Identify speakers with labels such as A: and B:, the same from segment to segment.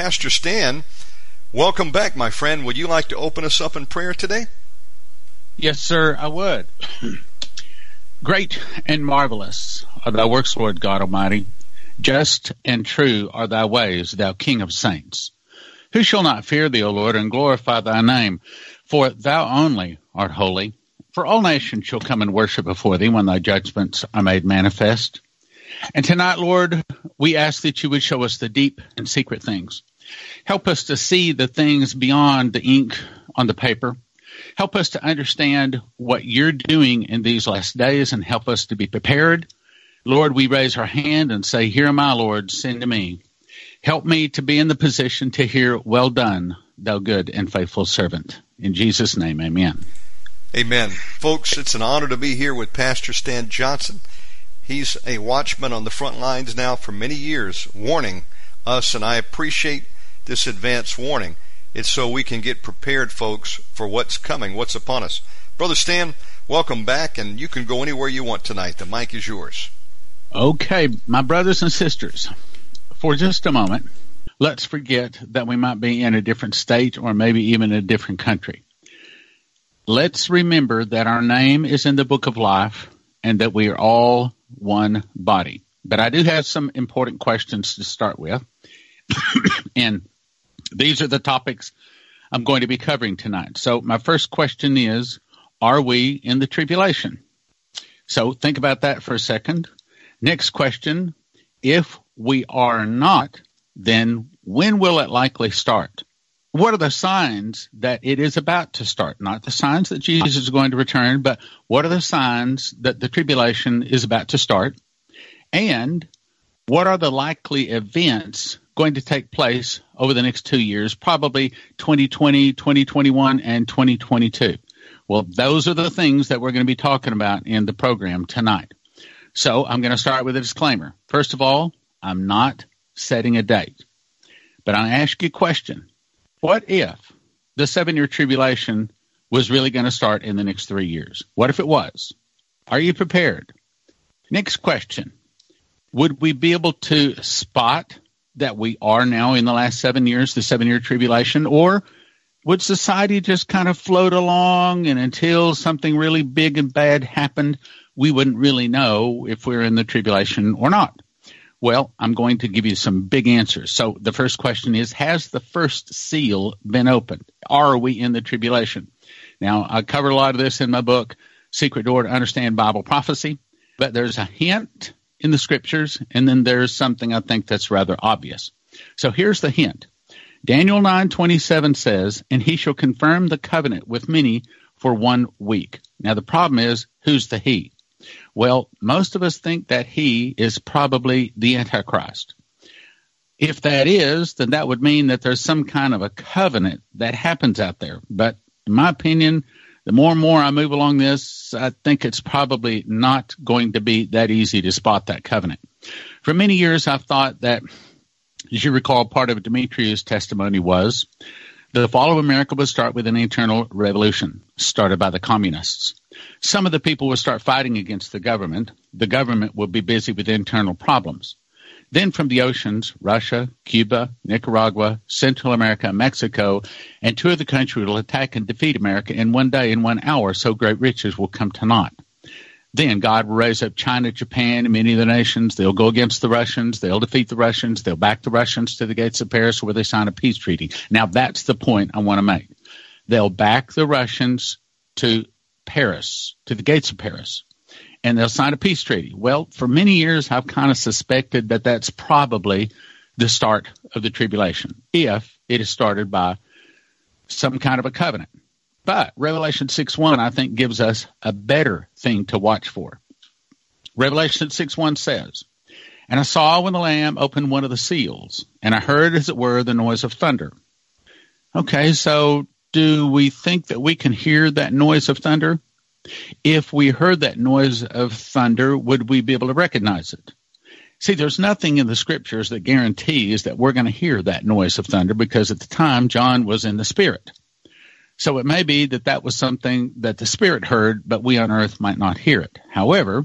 A: Pastor Stan, welcome back, my friend. Would you like to open us up in prayer today?
B: Yes, sir, I would. Great and marvelous are thy works, Lord God Almighty. Just and true are thy ways, thou King of saints. Who shall not fear thee, O Lord, and glorify thy name? For thou only art holy. For all nations shall come and worship before thee when thy judgments are made manifest. And tonight, Lord, we ask that you would show us the deep and secret things. Help us to see the things beyond the ink on the paper. Help us to understand what you're doing in these last days and help us to be prepared. Lord, we raise our hand and say, Here am I, Lord, send to me. Help me to be in the position to hear, Well done, thou good and faithful servant. In Jesus' name, amen.
A: Amen. Folks, it's an honor to be here with Pastor Stan Johnson. He's a watchman on the front lines now for many years, warning us, and I appreciate this advance warning. It's so we can get prepared, folks, for what's coming, what's upon us. Brother Stan, welcome back, and you can go anywhere you want tonight. The mic is yours.
B: Okay, my brothers and sisters, for just a moment, let's forget that we might be in a different state or maybe even a different country let's remember that our name is in the book of life and that we are all one body. But I do have some important questions to start with. and these are the topics I'm going to be covering tonight. So my first question is, are we in the tribulation? So think about that for a second. Next question, if we are not, then when will it likely start? what are the signs that it is about to start? Not the signs that Jesus is going to return, but what are the signs that the tribulation is about to start? And what are the likely events going to take place over the next two years, probably 2020, 2021, and 2022? Well, those are the things that we're going to be talking about in the program tonight. So I'm going to start with a disclaimer. First of all, I'm not setting a date, but I'll ask you a question what if the seven year tribulation was really going to start in the next three years? What if it was? Are you prepared? Next question. Would we be able to spot that we are now in the last seven years, the seven year tribulation, or would society just kind of float along and until something really big and bad happened, we wouldn't really know if we're in the tribulation or not? Well, I'm going to give you some big answers. So the first question is Has the first seal been opened? Are we in the tribulation? Now, I cover a lot of this in my book, Secret Door to Understand Bible Prophecy, but there's a hint in the scriptures, and then there's something I think that's rather obvious. So here's the hint. Daniel 9:27 says, "And he shall confirm the covenant with many for one week." Now the problem is, who's the he? Well, most of us think that he is probably the Antichrist. If that is, then that would mean that there's some kind of a covenant that happens out there. But in my opinion, the more and more I move along this, I think it's probably not going to be that easy to spot that covenant. For many years, I've thought that, as you recall, part of Demetrius' testimony was the fall of America would start with an internal revolution started by the communists. Some of the people will start fighting against the government. The government will be busy with internal problems. Then from the oceans, Russia, Cuba, Nicaragua, Central America, Mexico, and two of the countries will attack and defeat America in one day, in one hour, so great riches will come to naught. Then God will raise up China, Japan, and many of the nations. They'll go against the Russians. They'll defeat the Russians. They'll back the Russians to the gates of Paris where they sign a peace treaty. Now that's the point I want to make. They'll back the Russians to Paris, to the gates of Paris, and they'll sign a peace treaty. Well, for many years, I've kind of suspected that that's probably the start of the tribulation, if it is started by some kind of a covenant. But Revelation 6 1, I think, gives us a better thing to watch for. Revelation 6 1 says, And I saw when the Lamb opened one of the seals, and I heard, as it were, the noise of thunder. Okay, so do we think that we can hear that noise of thunder? If we heard that noise of thunder, would we be able to recognize it? See, there's nothing in the scriptures that guarantees that we're going to hear that noise of thunder because at the time John was in the spirit. So it may be that that was something that the spirit heard, but we on earth might not hear it. However,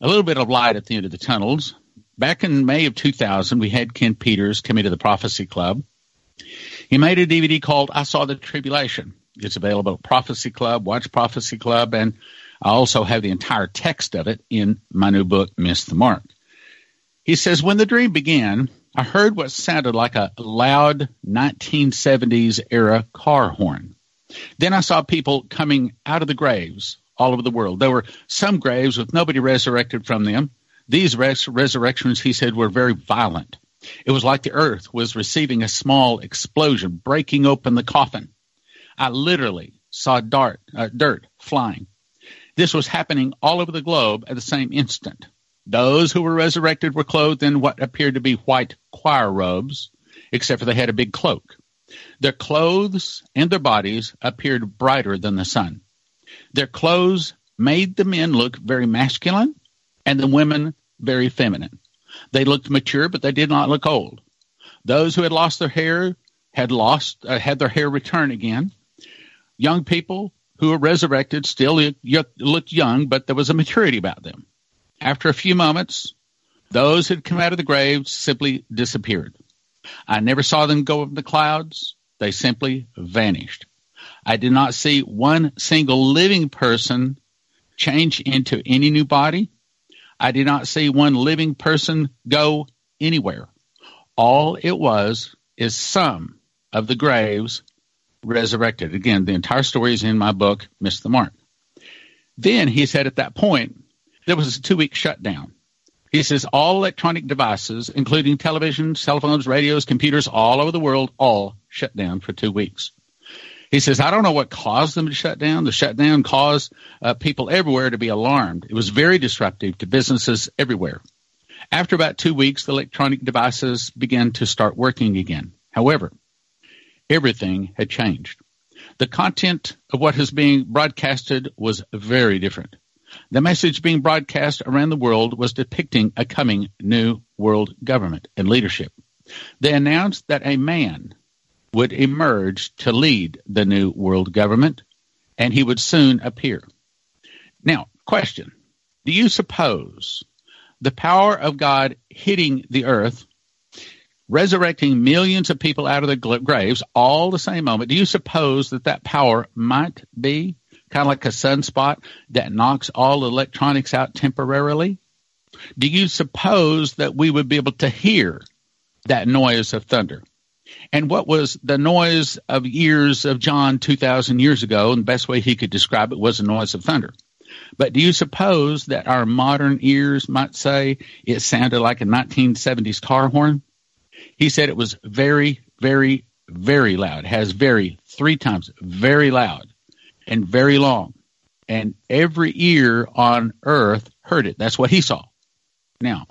B: a little bit of light at the end of the tunnels. Back in May of 2000, we had Ken Peters come into the Prophecy Club He made a DVD called I Saw the Tribulation. It's available at Prophecy Club, Watch Prophecy Club, and I also have the entire text of it in my new book, Miss the Mark. He says, When the dream began, I heard what sounded like a loud 1970s era car horn. Then I saw people coming out of the graves all over the world. There were some graves with nobody resurrected from them. These res- resurrections, he said, were very violent. It was like the earth was receiving a small explosion, breaking open the coffin. I literally saw dart, uh, dirt flying. This was happening all over the globe at the same instant. Those who were resurrected were clothed in what appeared to be white choir robes, except for they had a big cloak. Their clothes and their bodies appeared brighter than the sun. Their clothes made the men look very masculine and the women very feminine. They looked mature, but they did not look old. Those who had lost their hair had lost uh, had their hair return again. Young people who were resurrected still looked young, but there was a maturity about them. After a few moments, those who had come out of the graves simply disappeared. I never saw them go up in the clouds. They simply vanished. I did not see one single living person change into any new body. I did not see one living person go anywhere. All it was is some of the graves resurrected. Again, the entire story is in my book, Miss the Mark. Then he said at that point, there was a two week shutdown. He says all electronic devices, including televisions, cell phones, radios, computers all over the world, all shut down for two weeks. He says, I don't know what caused them to shut down. The shutdown caused uh, people everywhere to be alarmed. It was very disruptive to businesses everywhere. After about two weeks, the electronic devices began to start working again. However, everything had changed. The content of what was being broadcasted was very different. The message being broadcast around the world was depicting a coming new world government and leadership. They announced that a man would emerge to lead the new world government, and he would soon appear. Now, question Do you suppose the power of God hitting the earth, resurrecting millions of people out of their graves all the same moment, do you suppose that that power might be kind of like a sunspot that knocks all electronics out temporarily? Do you suppose that we would be able to hear that noise of thunder? And what was the noise of years of John 2,000 years ago? And the best way he could describe it was the noise of thunder. But do you suppose that our modern ears might say it sounded like a 1970s car horn? He said it was very, very, very loud. Has very three times very loud and very long. And every ear on earth heard it. That's what he saw. Now,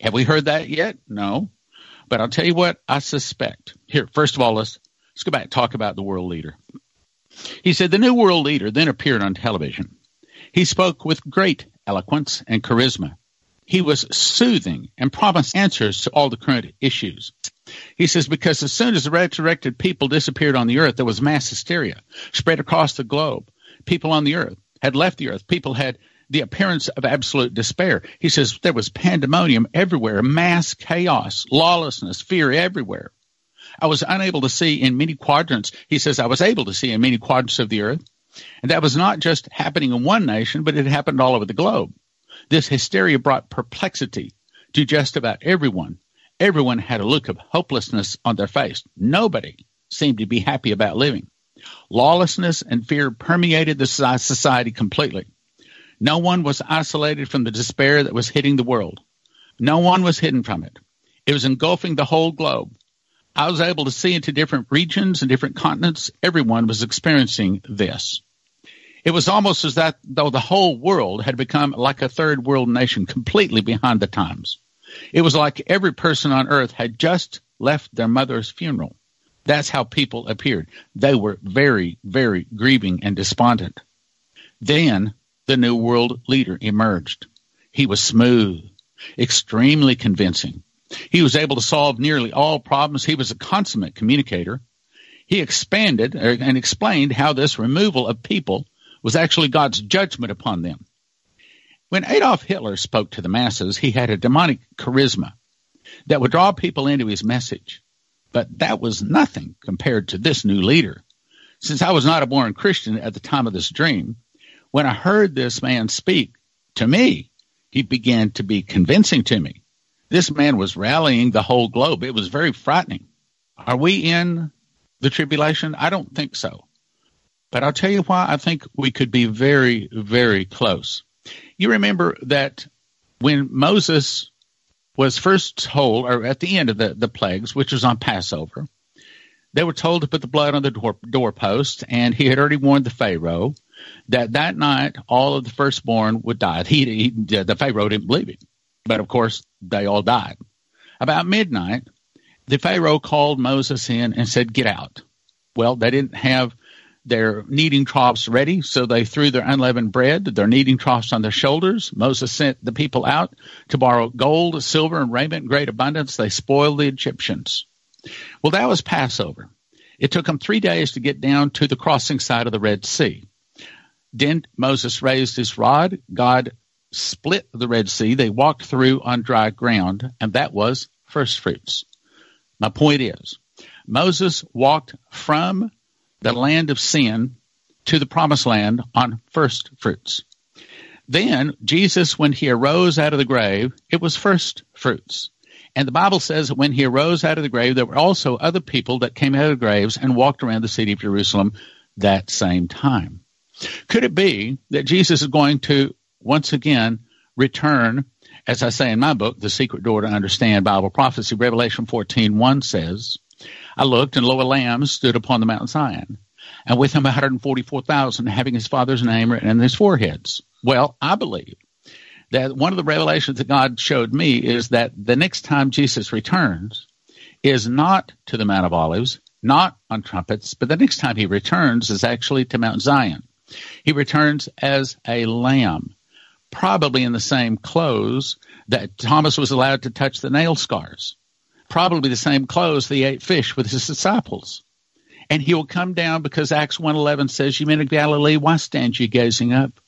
B: have we heard that yet? No. But I'll tell you what I suspect. Here, first of all, let's let's go back and talk about the world leader. He said the new world leader then appeared on television. He spoke with great eloquence and charisma. He was soothing and promised answers to all the current issues. He says, because as soon as the resurrected people disappeared on the earth, there was mass hysteria spread across the globe. People on the earth had left the earth. People had the appearance of absolute despair. He says there was pandemonium everywhere, mass chaos, lawlessness, fear everywhere. I was unable to see in many quadrants. He says I was able to see in many quadrants of the earth. And that was not just happening in one nation, but it happened all over the globe. This hysteria brought perplexity to just about everyone. Everyone had a look of hopelessness on their face. Nobody seemed to be happy about living. Lawlessness and fear permeated the society completely. No one was isolated from the despair that was hitting the world. No one was hidden from it. It was engulfing the whole globe. I was able to see into different regions and different continents. Everyone was experiencing this. It was almost as that though the whole world had become like a third world nation, completely behind the times. It was like every person on earth had just left their mother's funeral. That's how people appeared. They were very, very grieving and despondent. Then the new world leader emerged. He was smooth, extremely convincing. He was able to solve nearly all problems. He was a consummate communicator. He expanded er, and explained how this removal of people was actually God's judgment upon them. When Adolf Hitler spoke to the masses, he had a demonic charisma that would draw people into his message. But that was nothing compared to this new leader. Since I was not a born Christian at the time of this dream, when I heard this man speak to me, he began to be convincing to me. This man was rallying the whole globe. It was very frightening. Are we in the tribulation? I don't think so. But I'll tell you why I think we could be very, very close. You remember that when Moses was first told, or at the end of the, the plagues, which was on Passover, they were told to put the blood on the door, doorpost, and he had already warned the Pharaoh that that night all of the firstborn would die. He, he, the Pharaoh didn't believe it, but of course they all died. About midnight, the Pharaoh called Moses in and said, "Get out." Well, they didn't have their kneading troughs ready, so they threw their unleavened bread, their kneading troughs on their shoulders. Moses sent the people out to borrow gold, silver, and raiment in great abundance. They spoiled the Egyptians. Well, that was Passover. It took them three days to get down to the crossing side of the Red Sea. Then Moses raised his rod. God split the Red Sea. They walked through on dry ground, and that was first fruits. My point is, Moses walked from the land of sin to the promised land on first fruits. Then Jesus, when he arose out of the grave, it was first fruits. And the Bible says that when he arose out of the grave, there were also other people that came out of the graves and walked around the city of Jerusalem that same time. Could it be that Jesus is going to once again return, as I say in my book, The Secret Door to Understand Bible Prophecy, Revelation 14, 1 says, I looked, and lo, a lamb stood upon the Mount Zion, and with him 144,000, having his father's name written in his foreheads. Well, I believe that one of the revelations that God showed me is that the next time Jesus returns is not to the Mount of Olives, not on trumpets, but the next time he returns is actually to Mount Zion. He returns as a lamb, probably in the same clothes that Thomas was allowed to touch the nail scars probably the same clothes he ate fish with his disciples. And he will come down because Acts 1.11 says, You men of Galilee, why stand ye gazing up?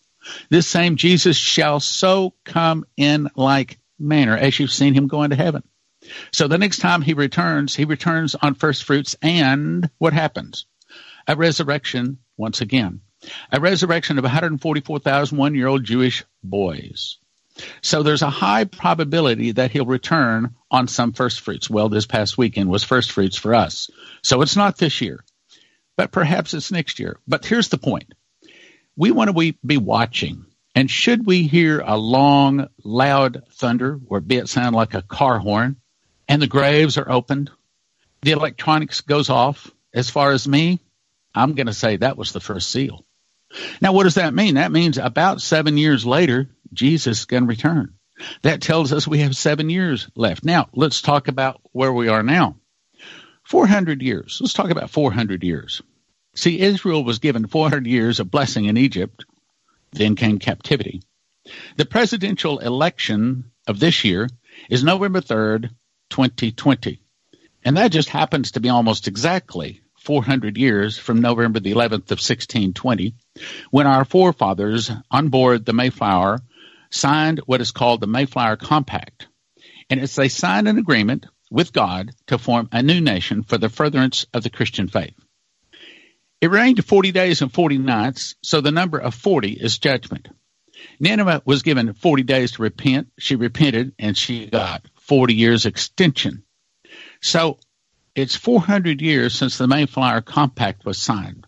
B: This same Jesus shall so come in like manner as you've seen him go into heaven. So the next time he returns, he returns on first fruits and what happens? A resurrection once again. A resurrection of 144,000 one year old Jewish boys. So there's a high probability that he'll return on some first fruits. Well, this past weekend was first fruits for us. So it's not this year, but perhaps it's next year. But here's the point. We want to be watching. And should we hear a long, loud thunder or be it sound like a car horn and the graves are opened, the electronics goes off, as far as me, I'm going to say that was the first seal. Now, what does that mean? That means about seven years later, Jesus is going to return. That tells us we have seven years left. Now, let's talk about where we are now. 400 years. Let's talk about 400 years. See, Israel was given 400 years of blessing in Egypt, then came captivity. The presidential election of this year is November 3rd, 2020. And that just happens to be almost exactly 400 years from November the 11th of 1620, when our forefathers on board the Mayflower signed what is called the Mayflower Compact. And it's they signed an agreement with God to form a new nation for the furtherance of the Christian faith. It rained 40 days and 40 nights, so the number of 40 is judgment. Nineveh was given 40 days to repent. She repented and she got 40 years extension. So it's 400 years since the Mayflower Compact was signed.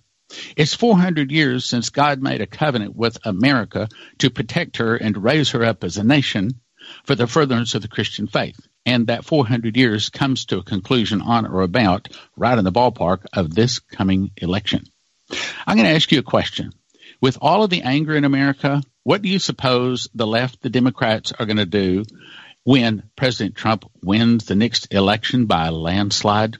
B: It's 400 years since God made a covenant with America to protect her and raise her up as a nation for the furtherance of the Christian faith. And that 400 years comes to a conclusion on or about right in the ballpark of this coming election. I'm going to ask you a question. With all of the anger in America, what do you suppose the left, the Democrats, are going to do when President Trump wins the next election by a landslide?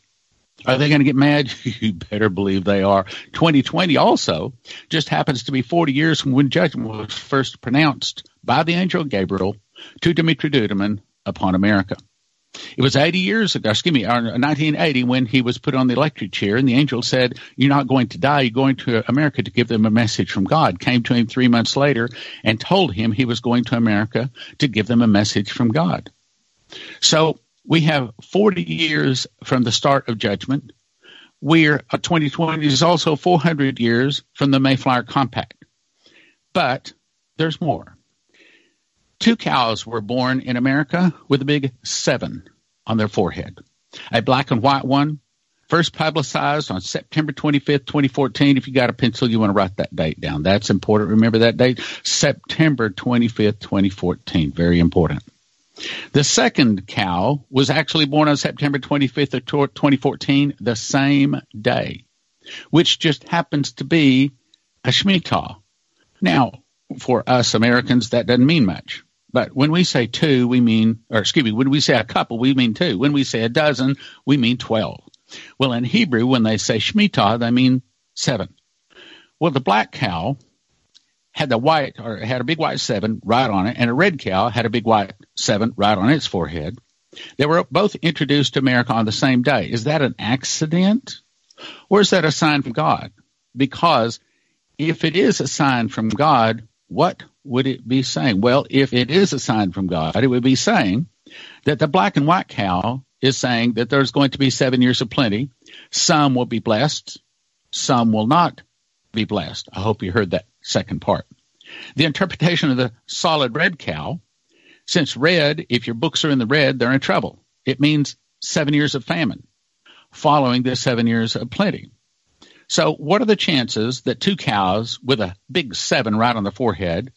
B: Are they going to get mad? you better believe they are. 2020 also just happens to be 40 years from when judgment was first pronounced by the angel Gabriel to Dimitri Duduman upon America. It was 80 years ago, excuse me, uh, 1980 when he was put on the electric chair and the angel said, you're not going to die. You're going to America to give them a message from God. Came to him three months later and told him he was going to America to give them a message from God. So we have 40 years from the start of judgment. We're uh, 2020 is also 400 years from the Mayflower Compact. But there's more. Two cows were born in America with a big seven on their forehead. A black and white one, first publicized on September 25th, 2014. If you got a pencil, you want to write that date down. That's important. Remember that date? September 25th, 2014. Very important. The second cow was actually born on September 25th of 2014, the same day, which just happens to be a Shemitah. Now, for us Americans, that doesn't mean much. But when we say two, we mean, or excuse me, when we say a couple, we mean two. When we say a dozen, we mean 12. Well, in Hebrew, when they say Shemitah, they mean seven. Well, the black cow had the white, or had a big white seven right on it, and a red cow had a big white seven right on its forehead. They were both introduced to America on the same day. Is that an accident? Or is that a sign from God? Because if it is a sign from God, what would it be saying? Well, if it is a sign from God, it would be saying that the black and white cow is saying that there's going to be seven years of plenty. Some will be blessed, some will not be blessed. I hope you heard that second part. The interpretation of the solid red cow, since red, if your books are in the red, they're in trouble. It means seven years of famine following the seven years of plenty. So, what are the chances that two cows with a big seven right on the forehead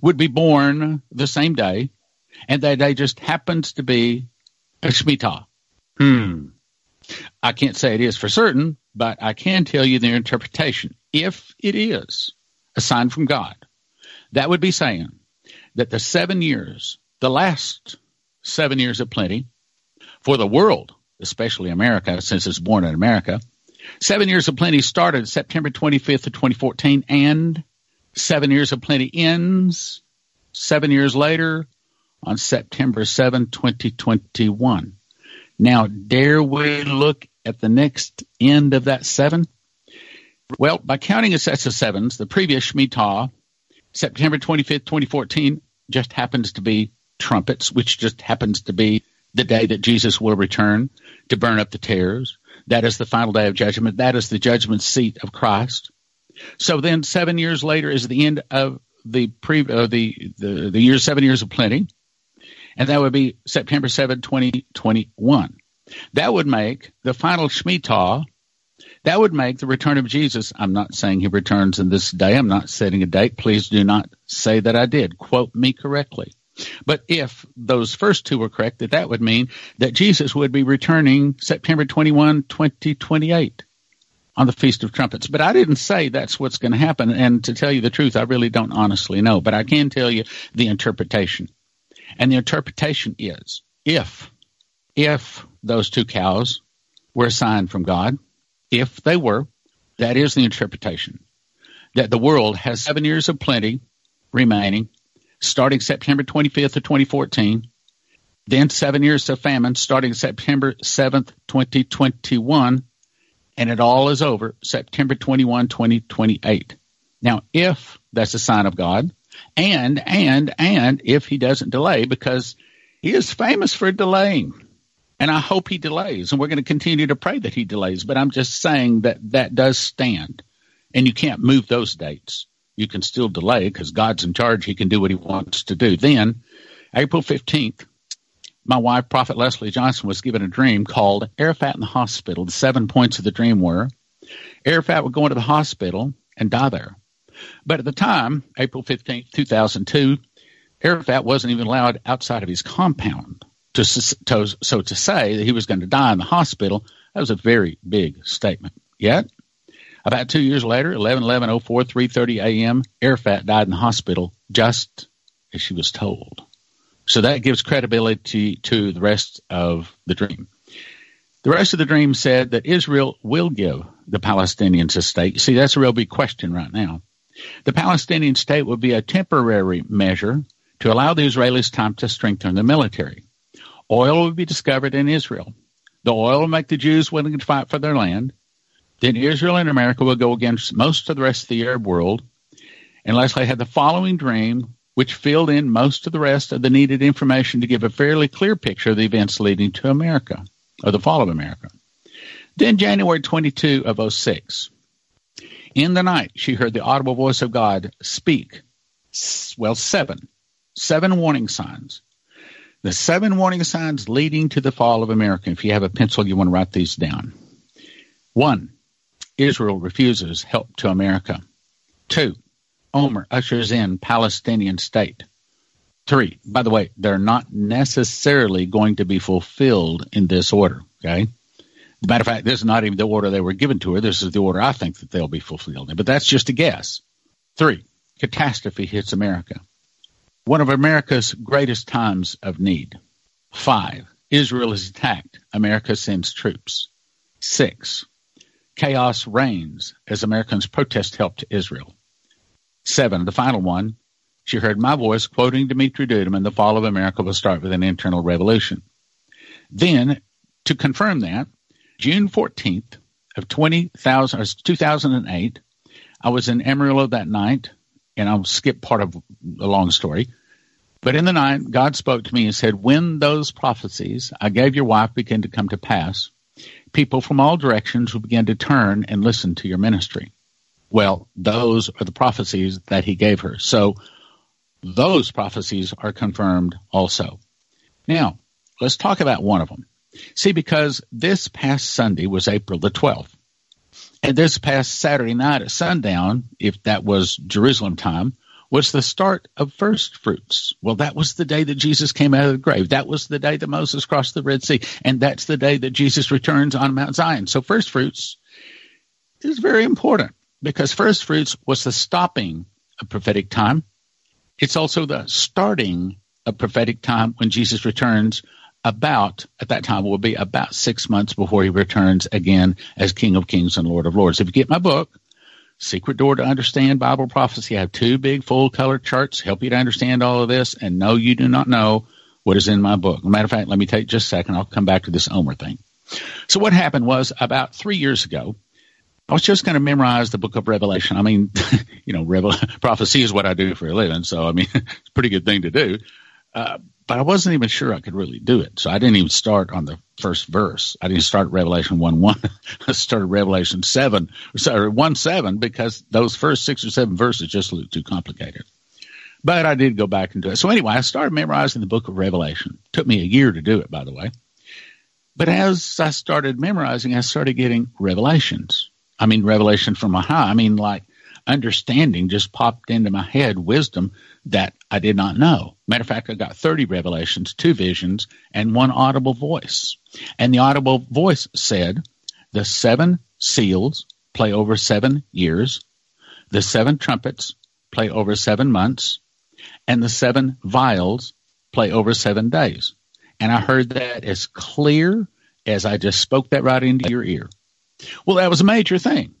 B: would be born the same day and that day just happens to be a Shemitah? Hmm. I can't say it is for certain, but I can tell you their interpretation. If it is a sign from God, that would be saying that the seven years, the last seven years of plenty for the world, especially America, since it's born in America, Seven Years of Plenty started September 25th of 2014, and Seven Years of Plenty ends seven years later on September 7, 2021. Now, dare we look at the next end of that seven? Well, by counting a set of sevens, the previous Shemitah, September 25th, 2014, just happens to be trumpets, which just happens to be the day that Jesus will return to burn up the tares. That is the final day of judgment. That is the judgment seat of Christ. So then, seven years later is the end of the pre uh, the, the the year seven years of plenty, and that would be September 7, 2021. That would make the final Shemitah. That would make the return of Jesus. I'm not saying he returns in this day. I'm not setting a date. Please do not say that I did. Quote me correctly. But if those first two were correct, that that would mean that Jesus would be returning September 21, 2028 on the Feast of Trumpets. But I didn't say that's what's going to happen. And to tell you the truth, I really don't honestly know. But I can tell you the interpretation. And the interpretation is if, if those two cows were a sign from God, if they were, that is the interpretation. That the world has seven years of plenty remaining starting September 25th of 2014. Then seven years of famine starting September 7th, 2021. And it all is over September 21, 2028. Now, if that's a sign of God, and, and, and if he doesn't delay, because he is famous for delaying. And I hope he delays. And we're going to continue to pray that he delays. But I'm just saying that that does stand. And you can't move those dates you can still delay because God's in charge. He can do what he wants to do. Then, April 15th, my wife, Prophet Leslie Johnson, was given a dream called Arafat in the Hospital. The seven points of the dream were Arafat would go into the hospital and die there. But at the time, April 15th, 2002, Arafat wasn't even allowed outside of his compound. To, to, so to say that he was going to die in the hospital, that was a very big statement. Yet, about two years later, 11 11 04 3:30 a.m., Arafat died in the hospital just as she was told. So that gives credibility to the rest of the dream. The rest of the dream said that Israel will give the Palestinians a state. See, that's a real big question right now. The Palestinian state would be a temporary measure to allow the Israelis time to strengthen their military. Oil will be discovered in Israel. The oil will make the Jews willing to fight for their land then Israel and America will go against most of the rest of the Arab world. And Leslie had the following dream which filled in most of the rest of the needed information to give a fairly clear picture of the events leading to America, or the fall of America. Then January 22 of 06. In the night, she heard the audible voice of God speak. Well, seven. Seven warning signs. The seven warning signs leading to the fall of America. If you have a pencil, you want to write these down. One, Israel refuses help to America. Two, Omer ushers in Palestinian state. Three, by the way, they're not necessarily going to be fulfilled in this order. Okay. Matter of fact, this is not even the order they were given to her. This is the order I think that they'll be fulfilled in. But that's just a guess. Three, catastrophe hits America. One of America's greatest times of need. Five, Israel is attacked. America sends troops. Six, chaos reigns as Americans protest help to Israel. Seven, the final one, she heard my voice quoting Dumitru Duduman, the fall of America will start with an internal revolution. Then, to confirm that, June 14th of 2008, uh, I was in Amarillo that night, and I'll skip part of a long story. But in the night, God spoke to me and said, When those prophecies I gave your wife begin to come to pass, people from all directions will begin to turn and listen to your ministry. Well, those are the prophecies that he gave her. So those prophecies are confirmed also. Now, let's talk about one of them. See, because this past Sunday was April the 12th. And this past Saturday night at sundown, if that was Jerusalem time, was the start of first fruits. Well, that was the day that Jesus came out of the grave. That was the day that Moses crossed the Red Sea. And that's the day that Jesus returns on Mount Zion. So first fruits is very important because first fruits was the stopping of prophetic time. It's also the starting of prophetic time when Jesus returns about, at that time, will be about six months before he returns again as King of Kings and Lord of Lords. If you get my book, Secret Door to Understand Bible Prophecy, I have two big full color charts, help you to understand all of this, and no, you do not know what is in my book. matter of fact, let me take just a second. I'll come back to this Omer thing. So what happened was about three years ago, I was just going to memorize the book of Revelation. I mean, you know, Revel- prophecy is what I do for a living. So, I mean, it's a pretty good thing to do. Uh, but I wasn't even sure I could really do it. So I didn't even start on the first verse. I didn't start Revelation 1 1. I started Revelation 7, sorry, 1 7, because those first six or seven verses just looked too complicated. But I did go back and do it. So anyway, I started memorizing the book of Revelation. It took me a year to do it, by the way. But as I started memorizing, I started getting revelations. I mean, revelation from on high. I mean, like understanding just popped into my head, wisdom that I did not know. Matter of fact, I got 30 revelations, two visions, and one audible voice. And the audible voice said, the seven seals play over seven years, the seven trumpets play over seven months, and the seven vials play over seven days. And I heard that as clear as I just spoke that right into your ear. Well, that was a major thing.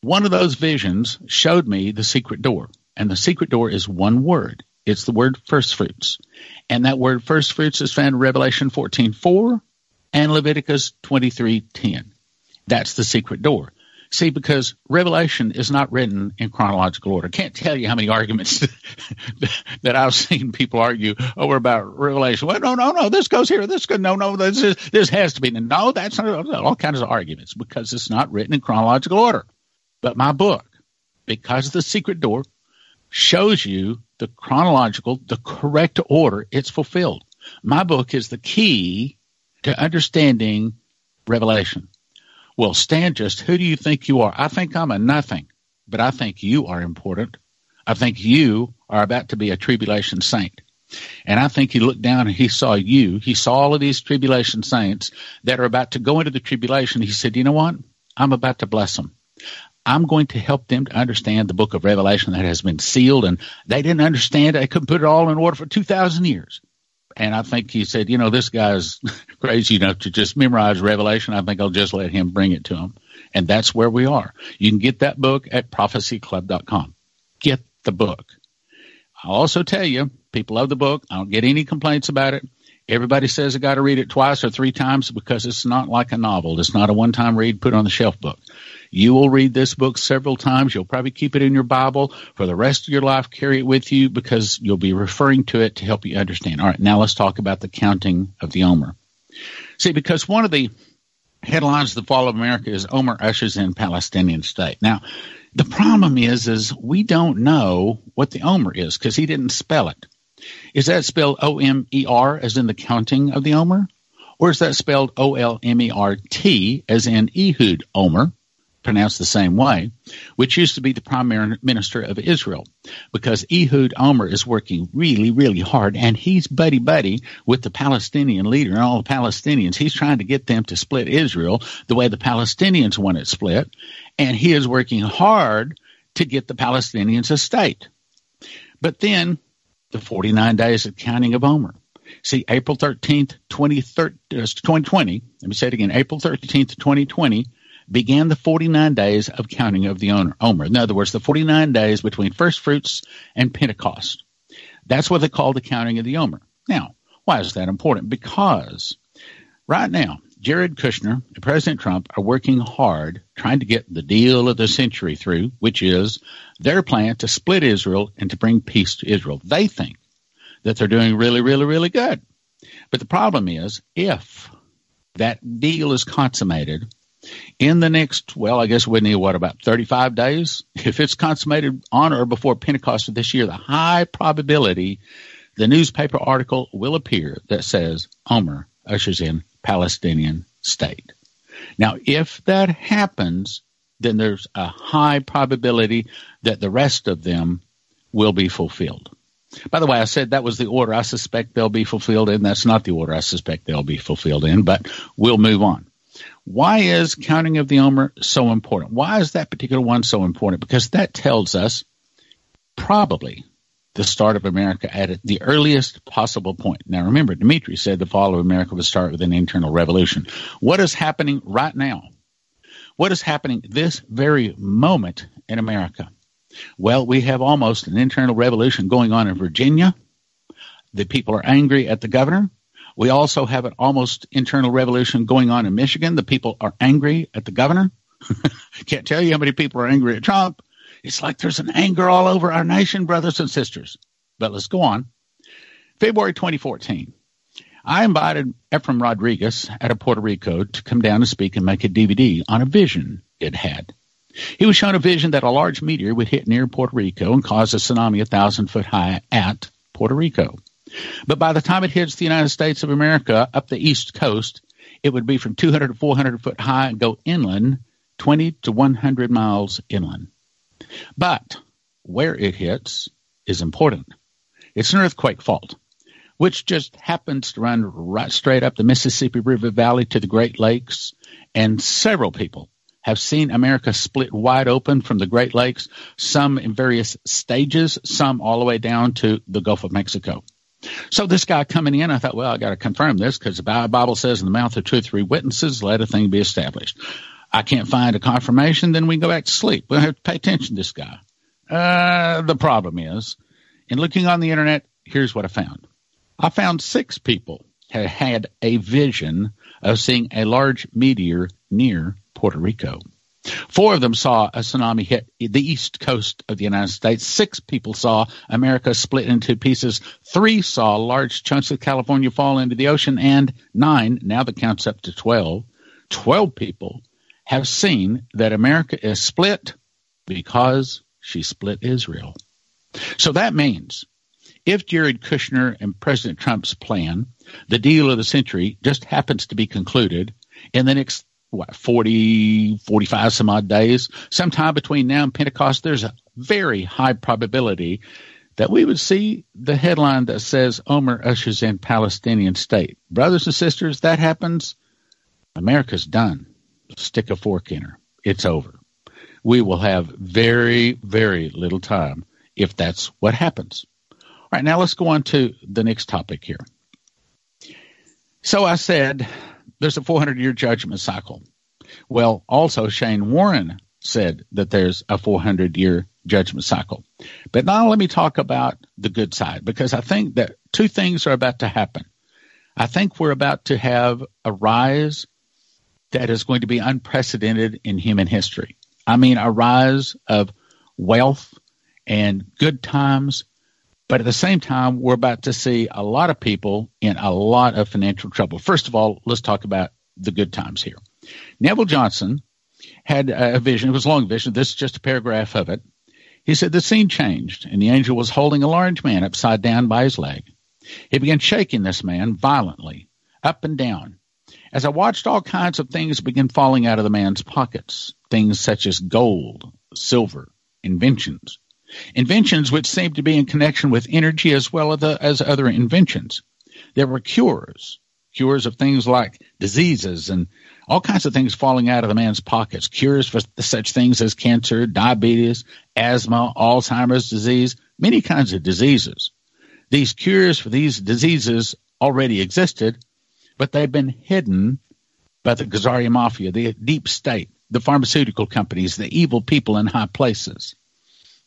B: One of those visions showed me the secret door. And the secret door is one word. It's the word first fruits. And that word first fruits is found in Revelation 14:4 and Leviticus 23:10. That's the secret door. See, because Revelation is not written in chronological order. Can't tell you how many arguments that I've seen people argue over about Revelation. Well, no, no, no, this goes here, this goes, no, no, this is, this has to be. No, that's not, all kinds of arguments because it's not written in chronological order. But my book, because the secret door shows you the chronological, the correct order it's fulfilled. My book is the key to understanding Revelation. Well, Stan, just who do you think you are? I think I'm a nothing, but I think you are important. I think you are about to be a tribulation saint. And I think he looked down and he saw you. He saw all of these tribulation saints that are about to go into the tribulation. He said, you know what? I'm about to bless them. I'm going to help them to understand the book of Revelation that has been sealed. And they didn't understand it. They couldn't put it all in order for 2,000 years. And I think he said, you know, this guy's crazy enough to just memorize Revelation. I think I'll just let him bring it to him. And that's where we are. You can get that book at prophecyclub.com. Get the book. I'll also tell you, people love the book. I don't get any complaints about it. Everybody says I got to read it twice or three times because it's not like a novel. It's not a one time read, put on the shelf book. You will read this book several times. You'll probably keep it in your Bible for the rest of your life, carry it with you because you'll be referring to it to help you understand. All right, now let's talk about the counting of the Omer. See, because one of the headlines of the fall of America is Omer ushers in Palestinian state. Now, the problem is, is we don't know what the Omer is because he didn't spell it. Is that spelled O M E R as in the counting of the Omer? Or is that spelled O L M E R T as in Ehud Olmert, pronounced the same way, which used to be the prime minister of Israel? Because Ehud Olmert is working really, really hard and he's buddy buddy with the Palestinian leader and all the Palestinians. He's trying to get them to split Israel the way the Palestinians want it split. And he is working hard to get the Palestinians a state. But then the 49 days of counting of Omer. See, April 13th, 2020, uh, let me say it again, April 13th, 2020 began the 49 days of counting of the Omer. In other words, the 49 days between first fruits and Pentecost. That's what they call the counting of the Omer. Now, why is that important? Because right now, Jared Kushner and President Trump are working hard trying to get the deal of the century through, which is their plan to split Israel and to bring peace to Israel. They think that they're doing really, really, really good. But the problem is if that deal is consummated in the next, well, I guess we need what, about 35 days? If it's consummated on or before Pentecost of this year, the high probability the newspaper article will appear that says Omer ushers in Palestinian state. Now, if that happens, then there's a high probability that the rest of them will be fulfilled. By the way, I said that was the order I suspect they'll be fulfilled in. That's not the order I suspect they'll be fulfilled in, but we'll move on. Why is counting of the Omer so important? Why is that particular one so important? Because that tells us probably the start of America at the earliest possible point. Now remember, Dimitri said the fall of America would start with an internal revolution. What is happening right now? What is happening this very moment in America? Well, we have almost an internal revolution going on in Virginia. The people are angry at the governor. We also have an almost internal revolution going on in Michigan. The people are angry at the governor. Can't tell you how many people are angry at Trump. It's like there's an anger all over our nation, brothers and sisters. But let's go on. February 2014. I invited Ephraim Rodriguez out of Puerto Rico to come down and speak and make a DVD on a vision it had. He was shown a vision that a large meteor would hit near Puerto Rico and cause a tsunami a thousand foot high at Puerto Rico. But by the time it hits the United States of America up the east coast, it would be from 200 to 400 foot high and go inland 20 to 100 miles inland. But where it hits is important. It's an earthquake fault which just happens to run right straight up the Mississippi River Valley to the Great Lakes. And several people have seen America split wide open from the Great Lakes, some in various stages, some all the way down to the Gulf of Mexico. So this guy coming in, I thought, well, I got to confirm this because the Bible says in the mouth of two or three witnesses, let a thing be established. I can't find a confirmation, then we go back to sleep. We have to pay attention to this guy. Uh, the problem is, in looking on the internet, here's what I found. I found six people had had a vision of seeing a large meteor near Puerto Rico. Four of them saw a tsunami hit the east coast of the United States. Six people saw America split into pieces. Three saw large chunks of California fall into the ocean. And nine, now the count's up to 12, 12 people have seen that America is split because she split Israel. So that means if Jared Kushner and President Trump's plan, the deal of the century, just happens to be concluded in the next what 40 45 some odd days sometime between now and pentecost there's a very high probability that we would see the headline that says omer ushers in palestinian state. Brothers and sisters that happens. America's done stick a fork in her it's over we will have very very little time if that's what happens all right, now let's go on to the next topic here. So I said there's a 400 year judgment cycle. Well, also Shane Warren said that there's a 400 year judgment cycle. But now let me talk about the good side because I think that two things are about to happen. I think we're about to have a rise that is going to be unprecedented in human history. I mean, a rise of wealth and good times, but at the same time, we're about to see a lot of people in a lot of financial trouble. First of all, let's talk about the good times here. Neville Johnson had a vision. It was a long vision. This is just a paragraph of it. He said the scene changed, and the angel was holding a large man upside down by his leg. He began shaking this man violently, up and down. As I watched, all kinds of things began falling out of the man's pockets, things such as gold, silver, inventions. Inventions which seemed to be in connection with energy as well as other inventions. There were cures, cures of things like diseases and all kinds of things falling out of the man's pockets, cures for such things as cancer, diabetes, asthma, Alzheimer's disease, many kinds of diseases. These cures for these diseases already existed, but they've been hidden by the Khazarian mafia, the deep state, the pharmaceutical companies, the evil people in high places.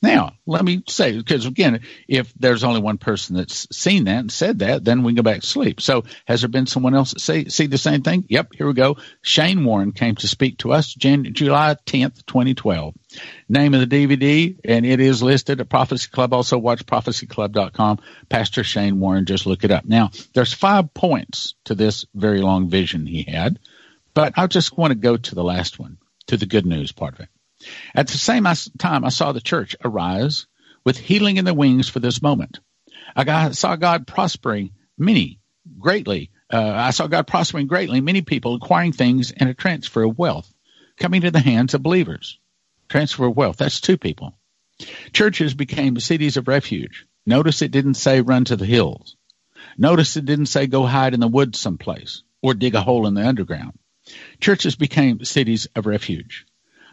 B: Now, let me say, because again, if there's only one person that's seen that and said that, then we can go back to sleep. So has there been someone else that say, see the same thing? Yep, here we go. Shane Warren came to speak to us Jan- July 10th, 2012. Name of the DVD, and it is listed at Prophecy Club. Also watch prophecyclub.com. Pastor Shane Warren, just look it up. Now, there's five points to this very long vision he had, but I just want to go to the last one, to the good news part of it. At the same time, I saw the church arise with healing in the wings for this moment. I saw God prospering many greatly. Uh, I saw God prospering greatly, many people acquiring things and a transfer of wealth coming to the hands of believers. Transfer of wealth, that's two people. Churches became cities of refuge. Notice it didn't say run to the hills. Notice it didn't say go hide in the woods someplace or dig a hole in the underground. Churches became cities of refuge.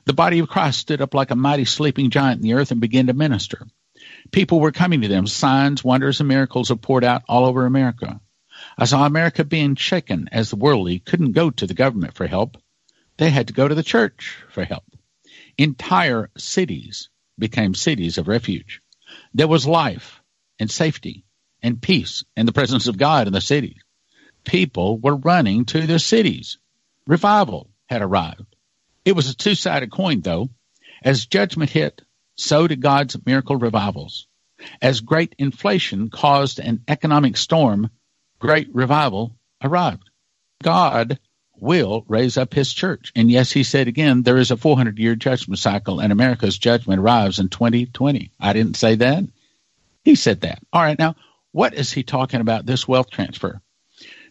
B: The body of Christ stood up like a mighty sleeping giant in the earth and began to minister. People were coming to them. Signs, wonders, and miracles were poured out all over America. I saw America being shaken as the worldly couldn't go to the government for help. They had to go to the church for help. Entire cities became cities of refuge. There was life and safety and peace and the presence of God in the city. People were running to their cities. Revival had arrived. It was a two sided coin, though. As judgment hit, so did God's miracle revivals. As great inflation caused an economic storm, great revival arrived. God will raise up his church. And yes, he said again, there is a 400 year judgment cycle, and America's judgment arrives in 2020. I didn't say that. He said that. All right, now, what is he talking about this wealth transfer?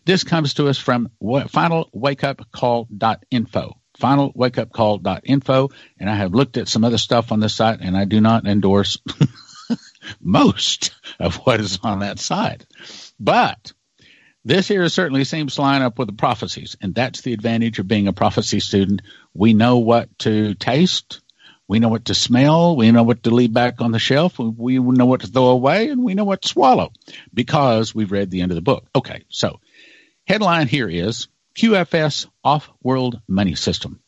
B: This comes to us from finalwakeupcall.info finalwakeupcall.info, and I have looked at some other stuff on the site, and I do not endorse most of what is on that site. But this here certainly seems to line up with the prophecies, and that's the advantage of being a prophecy student. We know what to taste, we know what to smell, we know what to leave back on the shelf, we know what to throw away, and we know what to swallow because we've read the end of the book. Okay, so headline here is QFS off world money system.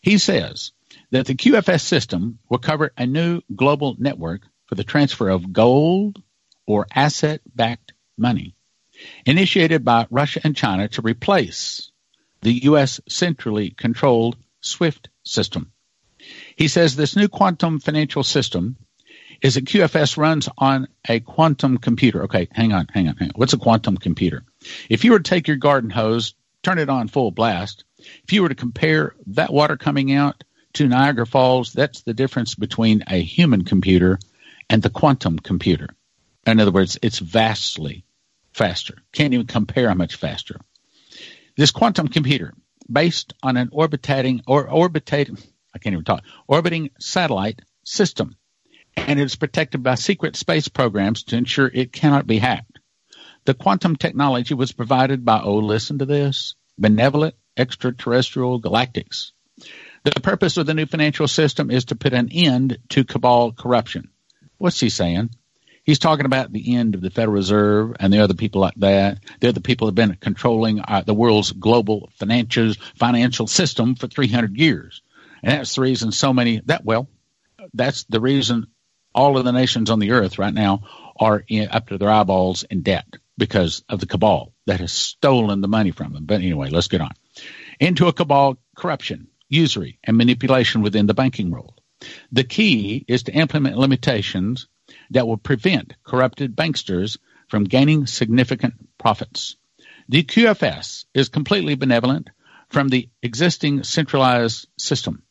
B: He says that the QFS system will cover a new global network for the transfer of gold or asset backed money, initiated by Russia and China to replace the U.S. centrally controlled SWIFT system. He says this new quantum financial system is that QFS runs on a quantum computer. Okay, hang on, hang on, hang on. What's a quantum computer? If you were to take your garden hose, turn it on full blast. If you were to compare that water coming out to Niagara Falls, that's the difference between a human computer and the quantum computer. In other words, it's vastly faster. Can't even compare how much faster. This quantum computer, based on an orbitating or orbiting, I can't even talk, orbiting satellite system, and it is protected by secret space programs to ensure it cannot be hacked. The quantum technology was provided by, oh, listen to this, benevolent extraterrestrial galactics. The purpose of the new financial system is to put an end to cabal corruption. What's he saying? He's talking about the end of the Federal Reserve and the other people like that. They're the other people have been controlling uh, the world's global financial financial system for 300 years, and that's the reason so many that well, that's the reason all of the nations on the earth right now are in, up to their eyeballs in debt because of the cabal that has stolen the money from them. But anyway, let's get on. Into a cabal corruption, usury, and manipulation within the banking world. The key is to implement limitations that will prevent corrupted banksters from gaining significant profits. The QFS is completely benevolent from the existing centralized system,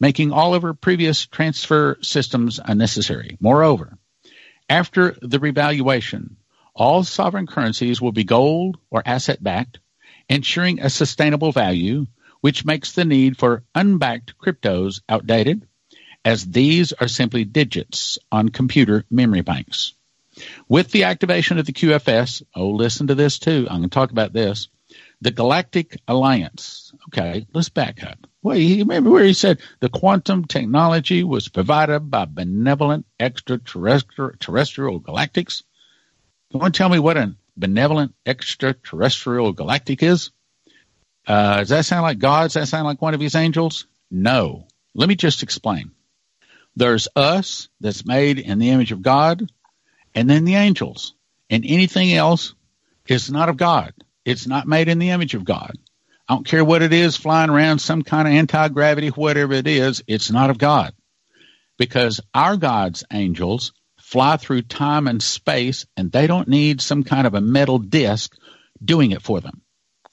B: making all of our previous transfer systems unnecessary. Moreover, after the revaluation, all sovereign currencies will be gold or asset backed, ensuring a sustainable value, which makes the need for unbacked cryptos outdated, as these are simply digits on computer memory banks. With the activation of the QFS, oh, listen to this too. I'm going to talk about this. The Galactic Alliance. Okay, let's back up. Well, you remember where he said the quantum technology was provided by benevolent extraterrestrial galactics? You want to tell me what a benevolent extraterrestrial galactic is? Uh, does that sound like God? Does that sound like one of his angels? No. Let me just explain. There's us that's made in the image of God, and then the angels. And anything else is not of God. It's not made in the image of God. I don't care what it is flying around, some kind of anti gravity, whatever it is, it's not of God. Because our God's angels fly through time and space, and they don't need some kind of a metal disc doing it for them.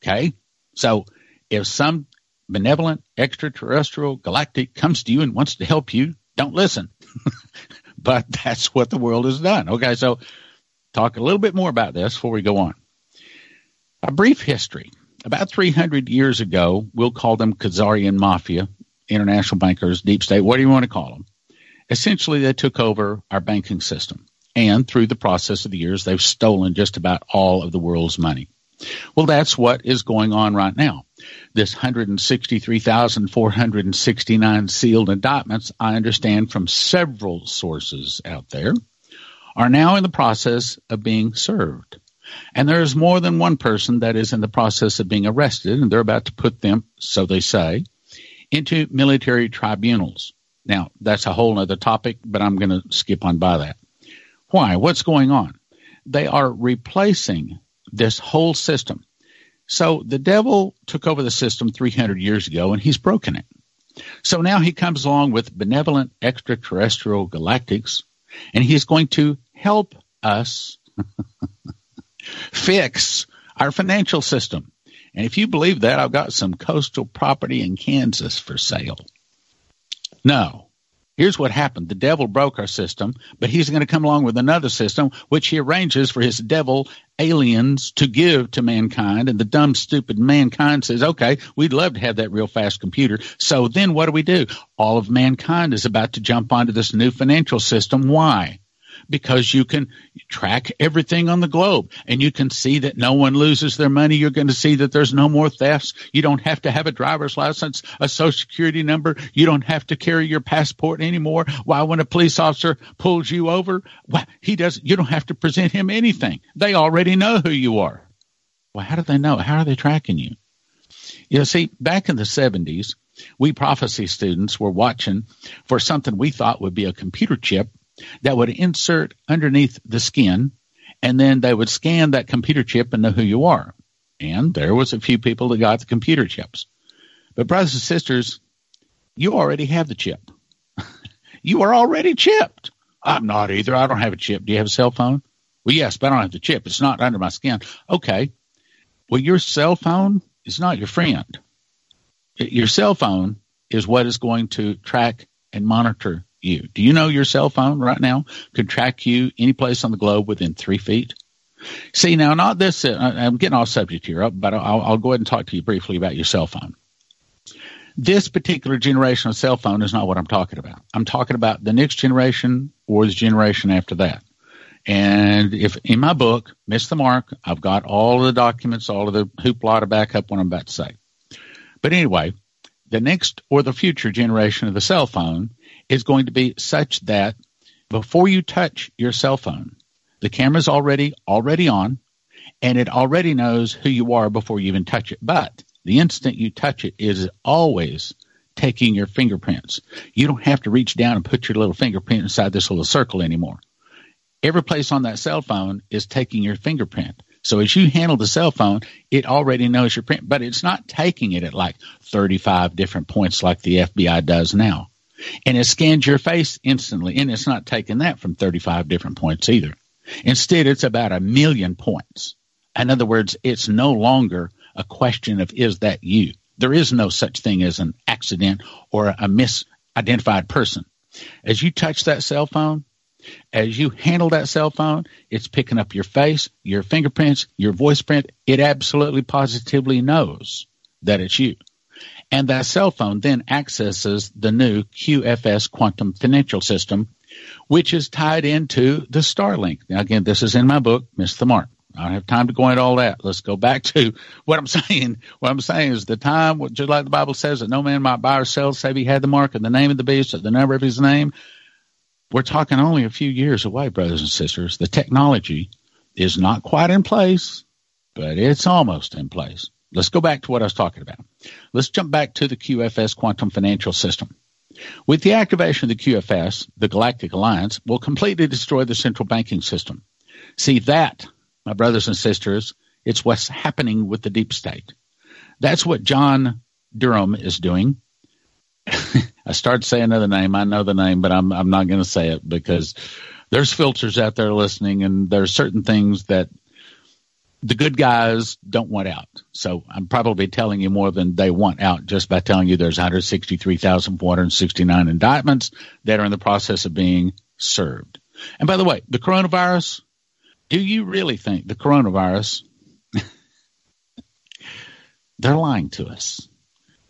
B: Okay? So if some benevolent extraterrestrial galactic comes to you and wants to help you, don't listen. but that's what the world has done. Okay, so talk a little bit more about this before we go on. A brief history. About 300 years ago, we'll call them Khazarian Mafia, international bankers, deep state, what do you want to call them? Essentially, they took over our banking system. And through the process of the years, they've stolen just about all of the world's money. Well, that's what is going on right now. This 163,469 sealed indictments, I understand from several sources out there, are now in the process of being served. And there is more than one person that is in the process of being arrested, and they're about to put them, so they say, into military tribunals. Now, that's a whole other topic, but I'm going to skip on by that. Why? What's going on? They are replacing this whole system. So the devil took over the system 300 years ago and he's broken it. So now he comes along with benevolent extraterrestrial galactics and he's going to help us fix our financial system. And if you believe that, I've got some coastal property in Kansas for sale. No, Here's what happened. The devil broke our system, but he's going to come along with another system, which he arranges for his devil aliens to give to mankind. And the dumb, stupid mankind says, okay, we'd love to have that real fast computer. So then what do we do? All of mankind is about to jump onto this new financial system. Why? Because you can track everything on the globe and you can see that no one loses their money. You're going to see that there's no more thefts. You don't have to have a driver's license, a social security number. You don't have to carry your passport anymore. Why, when a police officer pulls you over, why, he doesn't. you don't have to present him anything. They already know who you are. Well, how do they know? How are they tracking you? You know, see, back in the 70s, we prophecy students were watching for something we thought would be a computer chip that would insert underneath the skin, and then they would scan that computer chip and know who you are. And there was a few people that got the computer chips. But brothers and sisters, you already have the chip. you are already chipped. I'm not either. I don't have a chip. Do you have a cell phone? Well, yes, but I don't have the chip. It's not under my skin. Okay. Well, your cell phone is not your friend. Your cell phone is what is going to track and monitor you. Do you know your cell phone right now could track you any place on the globe within three feet? See, now, not this, uh, I'm getting off subject here, but I'll, I'll go ahead and talk to you briefly about your cell phone. This particular generation of cell phone is not what I'm talking about. I'm talking about the next generation or the generation after that. And if in my book, Miss the Mark, I've got all of the documents, all of the hoopla to back up what I'm about to say. But anyway, the next or the future generation of the cell phone is going to be such that before you touch your cell phone, the camera's already already on and it already knows who you are before you even touch it. But the instant you touch it is always taking your fingerprints. You don't have to reach down and put your little fingerprint inside this little circle anymore. Every place on that cell phone is taking your fingerprint. So as you handle the cell phone, it already knows your print, but it's not taking it at like 35 different points like the FBI does now. And it scans your face instantly, and it's not taking that from 35 different points either. Instead, it's about a million points. In other words, it's no longer a question of is that you? There is no such thing as an accident or a misidentified person. As you touch that cell phone, as you handle that cell phone, it's picking up your face, your fingerprints, your voice print. It absolutely positively knows that it's you. And that cell phone then accesses the new QFS quantum financial system, which is tied into the Starlink. Now, again, this is in my book, Miss the Mark. I don't have time to go into all that. Let's go back to what I'm saying. What I'm saying is the time, just like the Bible says, that no man might buy or sell save he had the mark of the name of the beast, or the number of his name. We're talking only a few years away, brothers and sisters. The technology is not quite in place, but it's almost in place. Let's go back to what I was talking about. Let's jump back to the QFS quantum financial system. With the activation of the QFS, the Galactic Alliance will completely destroy the central banking system. See that my brothers and sisters, it's what's happening with the deep state. That's what John Durham is doing. I started to say another name. I know the name, but I'm I'm not going to say it because there's filters out there listening, and there's certain things that the good guys don't want out. So I'm probably telling you more than they want out just by telling you there's 163,469 indictments that are in the process of being served. And by the way, the coronavirus, do you really think the coronavirus? they're lying to us.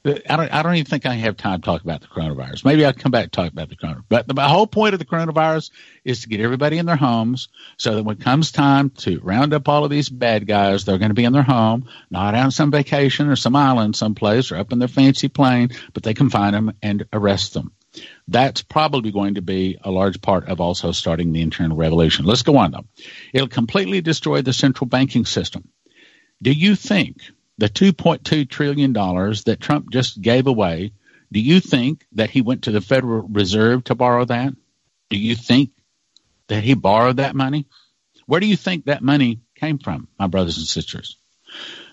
B: I don't. I don't even think I have time to talk about the coronavirus. Maybe I'll come back and talk about the coronavirus. But the whole point of the coronavirus is to get everybody in their homes, so that when it comes time to round up all of these bad guys, they're going to be in their home, not on some vacation or some island someplace, or up in their fancy plane, but they can find them and arrest them. That's probably going to be a large part of also starting the internal revolution. Let's go on though. It'll completely destroy the central banking system. Do you think the $2.2 trillion that Trump just gave away, do you think that he went to the Federal Reserve to borrow that? Do you think that he borrowed that money? Where do you think that money came from, my brothers and sisters?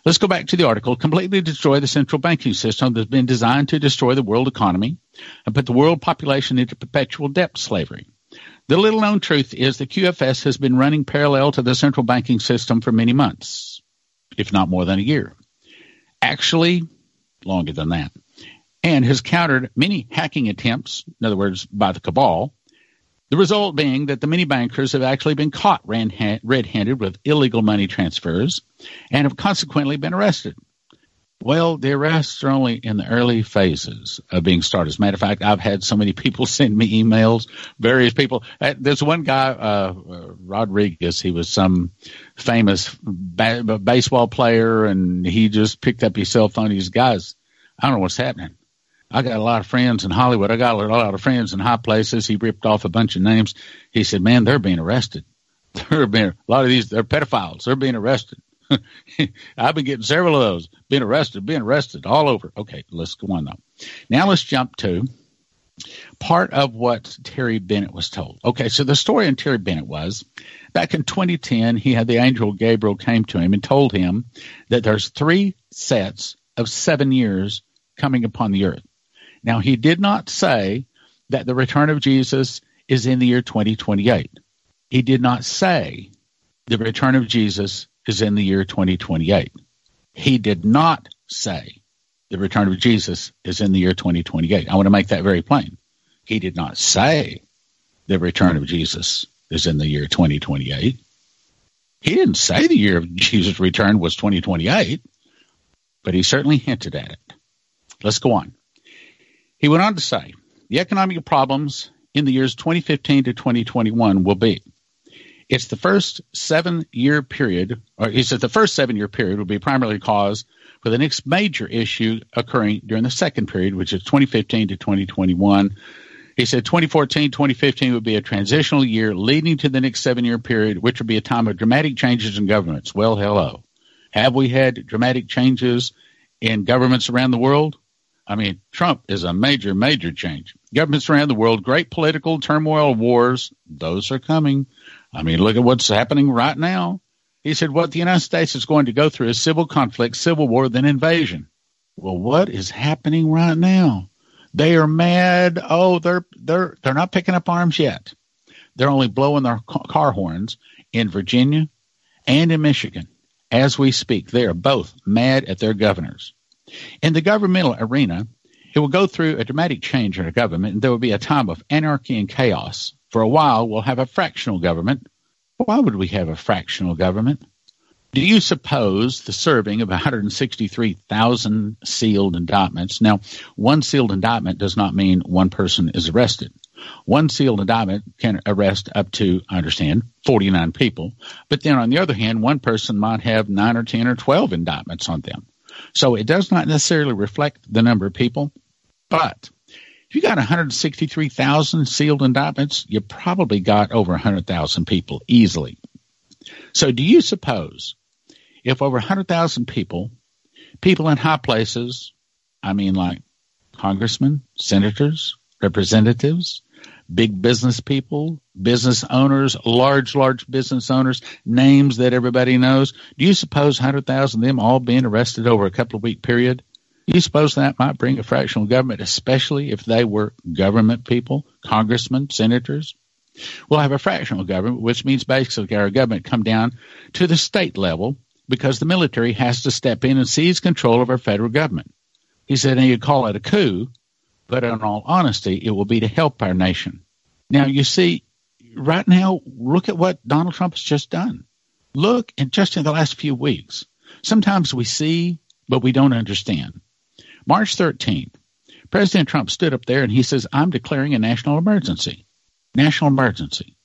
B: Let's go back to the article. Completely destroy the central banking system that's been designed to destroy the world economy and put the world population into perpetual debt slavery. The little known truth is the QFS has been running parallel to the central banking system for many months, if not more than a year. Actually, longer than that. And has countered many hacking attempts, in other words, by the cabal, the result being that the many bankers have actually been caught red handed with illegal money transfers and have consequently been arrested. Well, the arrests are only in the early phases of being started. As a matter of fact, I've had so many people send me emails, various people. Uh, there's one guy, uh, Rodriguez, he was some famous ba- baseball player, and he just picked up his cell phone. He's, guys, I don't know what's happening. I got a lot of friends in Hollywood. I got a lot of friends in high places. He ripped off a bunch of names. He said, man, they're being arrested. They're being, a lot of these, they're pedophiles. They're being arrested. I've been getting several of those. Being arrested, being arrested all over. Okay, let's go on though. Now let's jump to part of what Terry Bennett was told. Okay, so the story in Terry Bennett was back in 2010, he had the angel Gabriel came to him and told him that there's three sets of seven years coming upon the earth. Now, he did not say that the return of Jesus is in the year 2028. He did not say the return of Jesus is in the year 2028. He did not say the return of Jesus is in the year 2028. I want to make that very plain. He did not say the return of Jesus is in the year 2028. He didn't say the year of Jesus' return was 2028, but he certainly hinted at it. Let's go on. He went on to say the economic problems in the years 2015 to 2021 will be it's the first seven year period, or he said the first seven year period will be primarily caused for the next major issue occurring during the second period, which is 2015 to 2021. He said 2014, 2015 would be a transitional year leading to the next seven year period, which would be a time of dramatic changes in governments. Well, hello. Have we had dramatic changes in governments around the world? I mean, Trump is a major, major change. Governments around the world, great political turmoil, wars, those are coming. I mean, look at what's happening right now. He said, What the United States is going to go through is civil conflict, civil war, then invasion. Well, what is happening right now? They are mad. Oh, they're they're they're not picking up arms yet. They're only blowing their car horns in Virginia and in Michigan as we speak. They are both mad at their governors. In the governmental arena, it will go through a dramatic change in our government, and there will be a time of anarchy and chaos. For a while, we'll have a fractional government. Why would we have a fractional government? Do you suppose the serving of 163,000 sealed indictments? Now, one sealed indictment does not mean one person is arrested. One sealed indictment can arrest up to, I understand, 49 people. But then on the other hand, one person might have 9 or 10 or 12 indictments on them. So it does not necessarily reflect the number of people. But if you got 163,000 sealed indictments, you probably got over 100,000 people easily. So do you suppose if over 100,000 people, people in high places, I mean like congressmen, senators, representatives, big business people, business owners, large, large business owners, names that everybody knows. Do you suppose 100,000 of them all being arrested over a couple of week period? You suppose that might bring a fractional government, especially if they were government people, congressmen, senators? We'll have a fractional government, which means basically our government come down to the state level because the military has to step in and seize control of our federal government. He said, and you call it a coup, but in all honesty, it will be to help our nation. Now, you see, right now, look at what Donald Trump has just done. Look, and just in the last few weeks, sometimes we see, but we don't understand. March 13th, President Trump stood up there and he says, I'm declaring a national emergency. National emergency.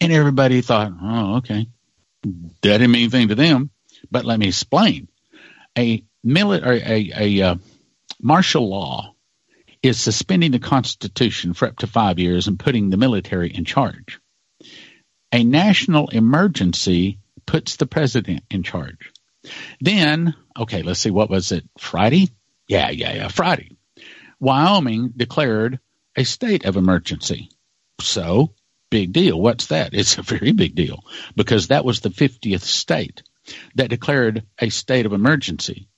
B: And everybody thought, oh, okay. That didn't mean anything to them. But let me explain. A, mili- a, a uh, martial law is suspending the Constitution for up to five years and putting the military in charge. A national emergency puts the president in charge. Then, okay, let's see, what was it? Friday? Yeah, yeah, yeah, Friday. Wyoming declared a state of emergency. So, big deal. What's that? It's a very big deal because that was the 50th state that declared a state of emergency.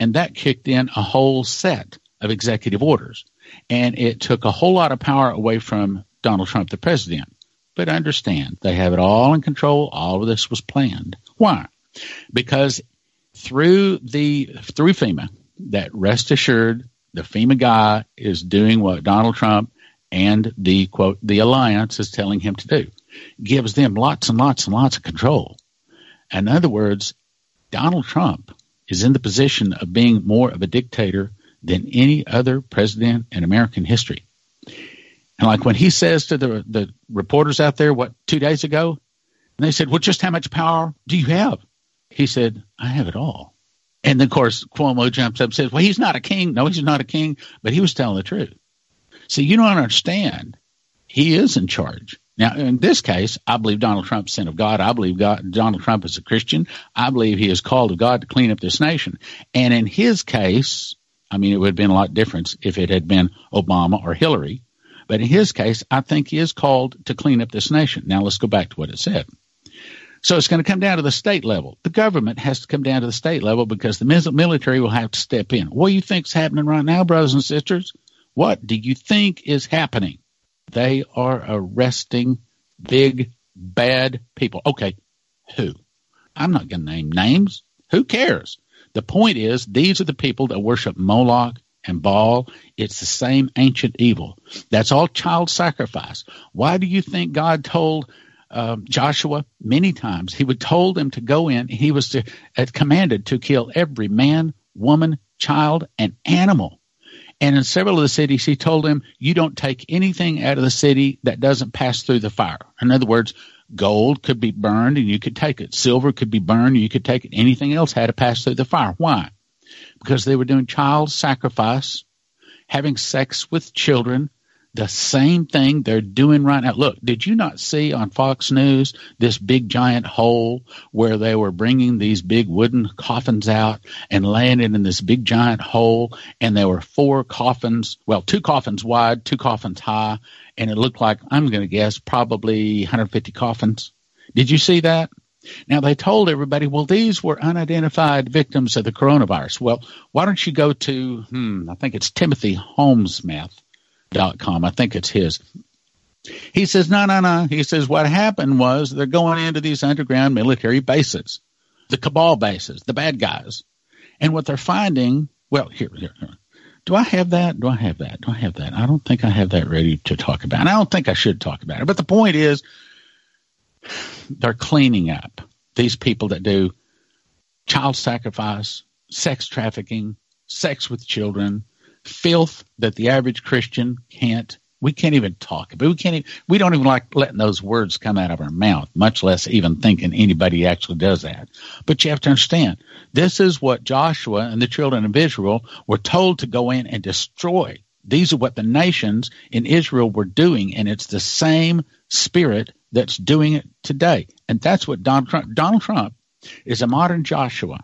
B: And that kicked in a whole set of executive orders. And it took a whole lot of power away from Donald Trump, the president. But understand, they have it all in control. All of this was planned. Why? Because through the through FEMA, that rest assured, the FEMA guy is doing what Donald Trump and the quote the alliance is telling him to do. Gives them lots and lots and lots of control. In other words, Donald Trump is in the position of being more of a dictator than any other president in American history. And like when he says to the the reporters out there, what two days ago, and they said, "Well, just how much power do you have?" He said, "I have it all." And of course, Cuomo jumps up and says, "Well, he's not a king. No, he's not a king, but he was telling the truth." See, you don't understand. He is in charge. Now, in this case, I believe Donald Trump's son of God. I believe God, Donald Trump is a Christian. I believe he is called of God to clean up this nation. And in his case, I mean, it would have been a lot different if it had been Obama or Hillary. But in his case, I think he is called to clean up this nation. Now let's go back to what it said. So it's going to come down to the state level. The government has to come down to the state level because the military will have to step in. What do you think is happening right now, brothers and sisters? What do you think is happening? They are arresting big, bad people. Okay, who? I'm not going to name names. Who cares? The point is, these are the people that worship Moloch and Baal. It's the same ancient evil. That's all child sacrifice. Why do you think God told uh, Joshua many times? He would told them to go in. He was to, commanded to kill every man, woman, child, and animal. And in several of the cities, he told them, you don't take anything out of the city that doesn't pass through the fire. In other words, gold could be burned and you could take it. Silver could be burned and you could take it. Anything else had to pass through the fire. Why? Because they were doing child sacrifice, having sex with children, the same thing they're doing right now. Look, did you not see on Fox News this big giant hole where they were bringing these big wooden coffins out and laying it in this big giant hole? And there were four coffins, well, two coffins wide, two coffins high, and it looked like, I'm going to guess, probably 150 coffins. Did you see that? Now, they told everybody, well, these were unidentified victims of the coronavirus. Well, why don't you go to, hmm, I think it's timothyholmesmith.com. I think it's his. He says, no, no, no. He says, what happened was they're going into these underground military bases, the cabal bases, the bad guys. And what they're finding, well, here, here, here. Do I have that? Do I have that? Do I have that? I don't think I have that ready to talk about. And I don't think I should talk about it. But the point is, they're cleaning up these people that do child sacrifice, sex trafficking, sex with children, filth that the average Christian can't. We can't even talk about. We can't. Even, we don't even like letting those words come out of our mouth, much less even thinking anybody actually does that. But you have to understand, this is what Joshua and the children of Israel were told to go in and destroy. These are what the nations in Israel were doing, and it's the same spirit that's doing it today. And that's what Donald Trump, Donald Trump is a modern Joshua.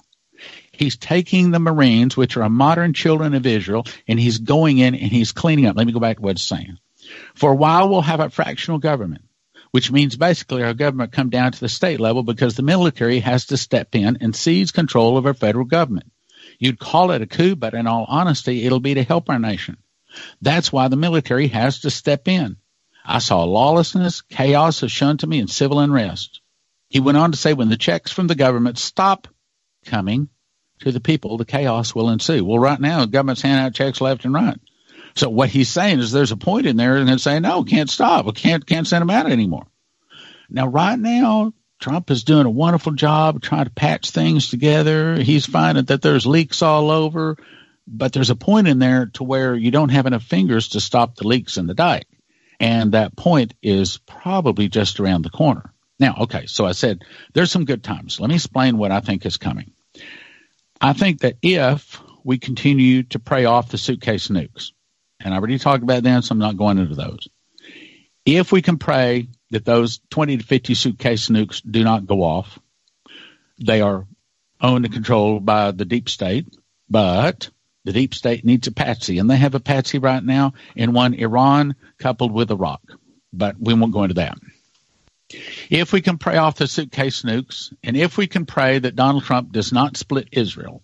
B: He's taking the Marines, which are modern children of Israel, and he's going in and he's cleaning up. Let me go back to what it's saying. For a while, we'll have a fractional government, which means basically our government come down to the state level because the military has to step in and seize control of our federal government. You'd call it a coup, but in all honesty, it'll be to help our nation. That's why the military has to step in. I saw lawlessness, chaos is shown to me, and civil unrest. He went on to say, when the checks from the government stop coming to the people, the chaos will ensue. Well, right now, the government's handing out checks left and right. So what he's saying is there's a point in there and they're saying, no, can't stop. We can't, can't send them out anymore. Now, right now, Trump is doing a wonderful job trying to patch things together. He's finding that there's leaks all over, but there's a point in there to where you don't have enough fingers to stop the leaks in the dike. And that point is probably just around the corner. Now, okay, so I said there's some good times. Let me explain what I think is coming. I think that if we continue to pray off the suitcase nukes, and I already talked about them, so I'm not going into those. If we can pray that those 20 to 50 suitcase nukes do not go off, they are owned and controlled by the deep state, but the deep state needs a patsy, and they have a patsy right now in one Iran coupled with Iraq. But we won't go into that. If we can pray off the suitcase nukes, and if we can pray that Donald Trump does not split Israel,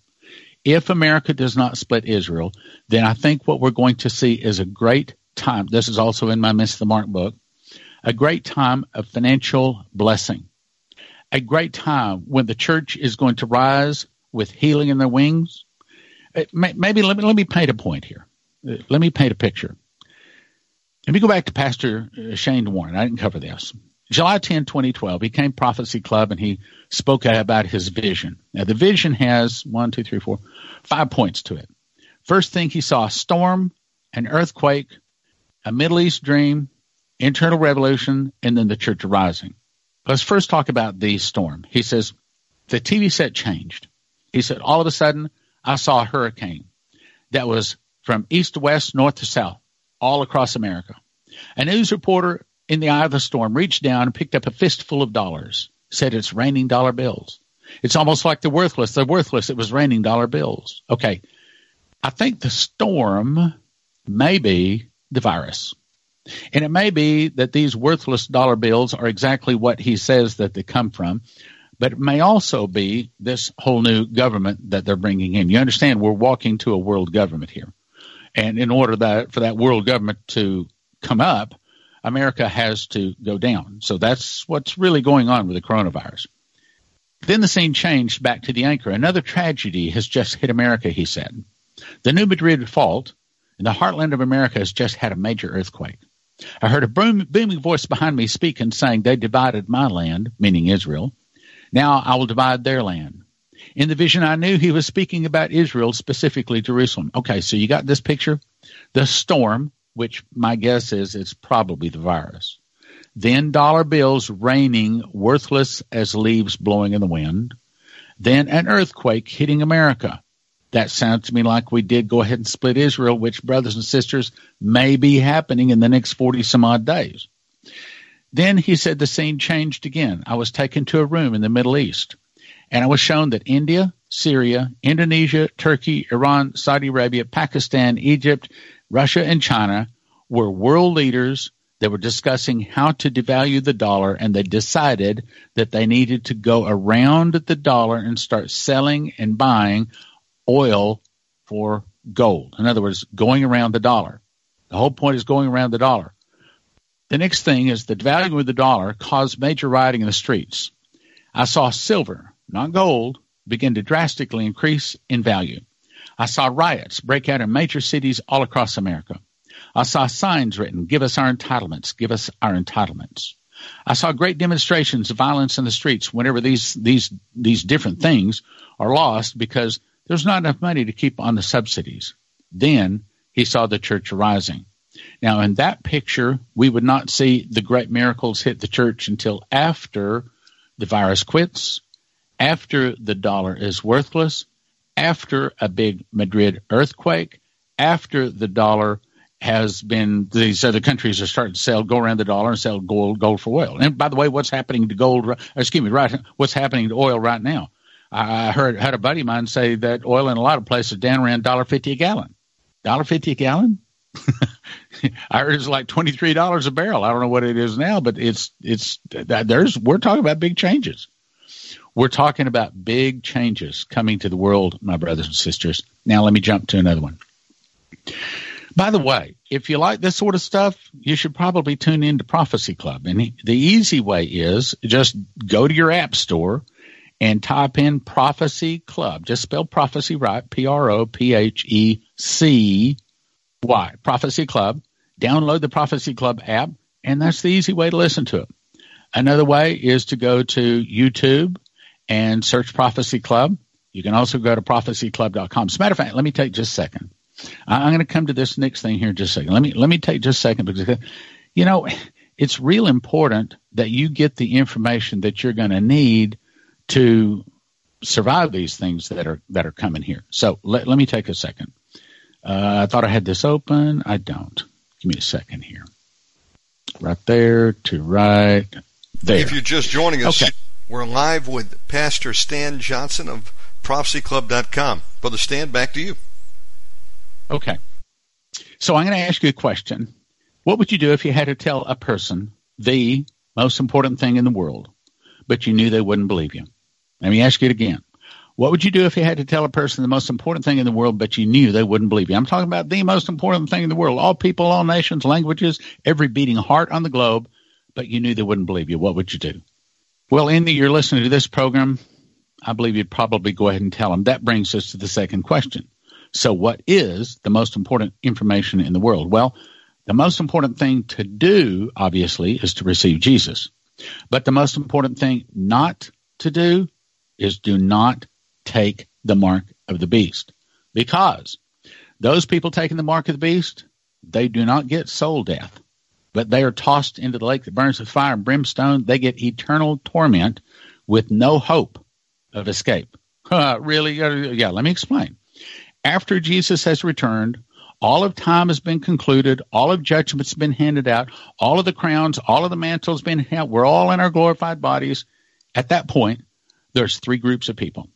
B: if America does not split Israel, then I think what we're going to see is a great time. This is also in my Miss the Mark book. A great time of financial blessing. A great time when the church is going to rise with healing in their wings uh, maybe let me let me paint a point here. Uh, let me paint a picture. Let me go back to Pastor uh, Shane Warren. I didn't cover this. July 10, 2012, he came Prophecy Club and he spoke about his vision. Now, the vision has one, two, three, four, five points to it. First thing, he saw a storm, an earthquake, a Middle East dream, internal revolution, and then the church rising. Let's first talk about the storm. He says, the TV set changed. He said, all of a sudden, I saw a hurricane that was from east to west, north to south, all across America. A news reporter in the eye of the storm reached down and picked up a fistful of dollars, said it's raining dollar bills. It's almost like the worthless. They're worthless. It was raining dollar bills. Okay. I think the storm may be the virus. And it may be that these worthless dollar bills are exactly what he says that they come from but it may also be this whole new government that they're bringing in. You understand, we're walking to a world government here, and in order that for that world government to come up, America has to go down. So that's what's really going on with the coronavirus. Then the scene changed back to the anchor. Another tragedy has just hit America, he said. The New Madrid fault in the heartland of America has just had a major earthquake. I heard a booming voice behind me speaking, saying they divided my land, meaning Israel, now I will divide their land. In the vision, I knew he was speaking about Israel, specifically Jerusalem. Okay, so you got this picture? The storm, which my guess is it's probably the virus. Then dollar bills raining worthless as leaves blowing in the wind. Then an earthquake hitting America. That sounds to me like we did go ahead and split Israel, which, brothers and sisters, may be happening in the next 40 some odd days. Then he said the scene changed again. I was taken to a room in the Middle East, and I was shown that India, Syria, Indonesia, Turkey, Iran, Saudi Arabia, Pakistan, Egypt, Russia, and China were world leaders They were discussing how to devalue the dollar, and they decided that they needed to go around the dollar and start selling and buying oil for gold. In other words, going around the dollar. The whole point is going around the dollar. The next thing is the value of the dollar caused major rioting in the streets. I saw silver, not gold, begin to drastically increase in value. I saw riots break out in major cities all across America. I saw signs written, give us our entitlements, give us our entitlements. I saw great demonstrations of violence in the streets whenever these, these, these different things are lost because there's not enough money to keep on the subsidies. Then he saw the church arising. Now, in that picture, we would not see the great miracles hit the church until after the virus quits, after the dollar is worthless, after a big Madrid earthquake, after the dollar has been these other countries are starting to sell go around the dollar and sell gold gold for oil. And by the way, what's happening to gold? Excuse me, right? What's happening to oil right now? I heard had a buddy of mine say that oil in a lot of places down around dollar fifty a gallon. Dollar fifty a gallon. I heard it's like twenty three dollars a barrel. I don't know what it is now, but it's it's there's we're talking about big changes. We're talking about big changes coming to the world, my brothers and sisters. Now let me jump to another one. By the way, if you like this sort of stuff, you should probably tune into Prophecy Club. And the easy way is just go to your app store and type in Prophecy Club. Just spell prophecy right, P R O P H E C Y, Prophecy Club. Download the Prophecy Club app, and that's the easy way to listen to it. Another way is to go to YouTube and search Prophecy Club. You can also go to prophecyclub.com. As a matter of fact, let me take just a second. I'm going to come to this next thing here in just a second. Let me let me take just a second because you know it's real important that you get the information that you're going to need to survive these things that are that are coming here. So let, let me take a second. Uh, I thought I had this open. I don't. Give me a second here. Right there to right there.
A: If you're just joining us, okay. We're live with Pastor Stan Johnson of ProphecyClub.com. Brother Stan, back to you.
B: Okay. So I'm going to ask you a question. What would you do if you had to tell a person the most important thing in the world, but you knew they wouldn't believe you? Let me ask you it again. What would you do if you had to tell a person the most important thing in the world, but you knew they wouldn't believe you? I'm talking about the most important thing in the world. All people, all nations, languages, every beating heart on the globe, but you knew they wouldn't believe you. What would you do? Well, Andy, you're listening to this program. I believe you'd probably go ahead and tell them. That brings us to the second question. So, what is the most important information in the world? Well, the most important thing to do, obviously, is to receive Jesus. But the most important thing not to do is do not take the mark of the beast. Because those people taking the mark of the beast, they do not get soul death, but they are tossed into the lake that burns with fire and brimstone. They get eternal torment with no hope of escape. Uh, really? Yeah, let me explain. After Jesus has returned, all of time has been concluded, all of judgment's been handed out, all of the crowns, all of the mantles been held. We're all in our glorified bodies. At that point, there's three groups of people.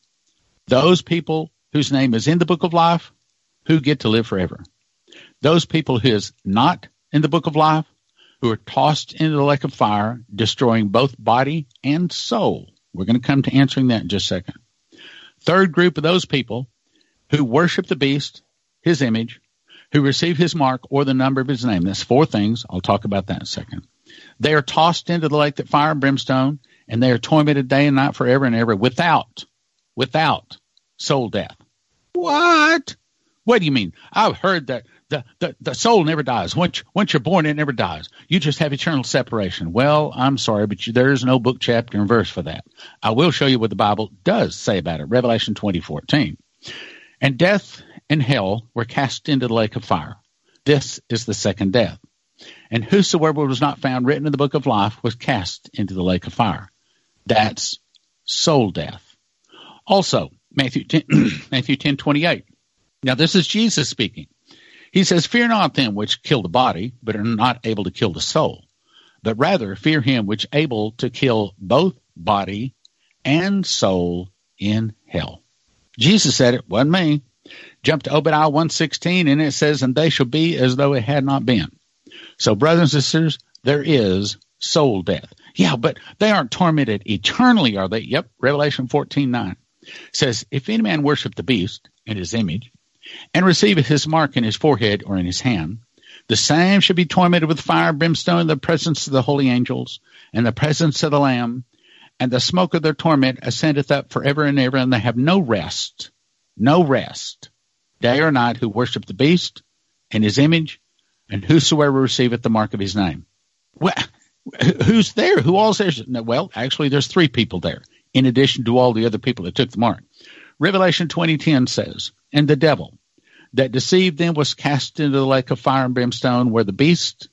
B: Those people whose name is in the book of life who get to live forever. Those people who is not in the book of life who are tossed into the lake of fire, destroying both body and soul. We're going to come to answering that in just a second. Third group of those people who worship the beast, his image, who receive his mark or the number of his name. That's four things. I'll talk about that in a second. They are tossed into the lake that fire and brimstone and they are tormented day and night forever and ever without, without soul death. What? What do you mean? I've heard that the, the, soul never dies. Once, once you're born, it never dies. You just have eternal separation. Well, I'm sorry, but you, there is no book, chapter, and verse for that. I will show you what the Bible does say about it. Revelation 20:14. And death and hell were cast into the lake of fire. This is the second death. And whosoever was not found written in the book of life was cast into the lake of fire. That's soul death. Also, Matthew 10, Matthew 10 28. Now, this is Jesus speaking. He says, Fear not them which kill the body, but are not able to kill the soul, but rather fear him which able to kill both body and soul in hell. Jesus said it, wasn't me. Jump to Obadiah 116, and it says, And they shall be as though it had not been. So, brothers and sisters, there is soul death. Yeah, but they aren't tormented eternally, are they? Yep, Revelation 14 9 says, If any man worship the beast in his image, and receiveth his mark in his forehead or in his hand, the same shall be tormented with fire and brimstone in the presence of the holy angels, and the presence of the Lamb, and the smoke of their torment ascendeth up forever and ever, and they have no rest, no rest, day or night, who worship the beast and his image, and whosoever receiveth the mark of his name. Well, who's there? Who all's there? Well, actually, there's three people there, in addition to all the other people that took the mark. Revelation 20:10 says, "And the devil that deceived them was cast into the lake of fire and brimstone, where the beast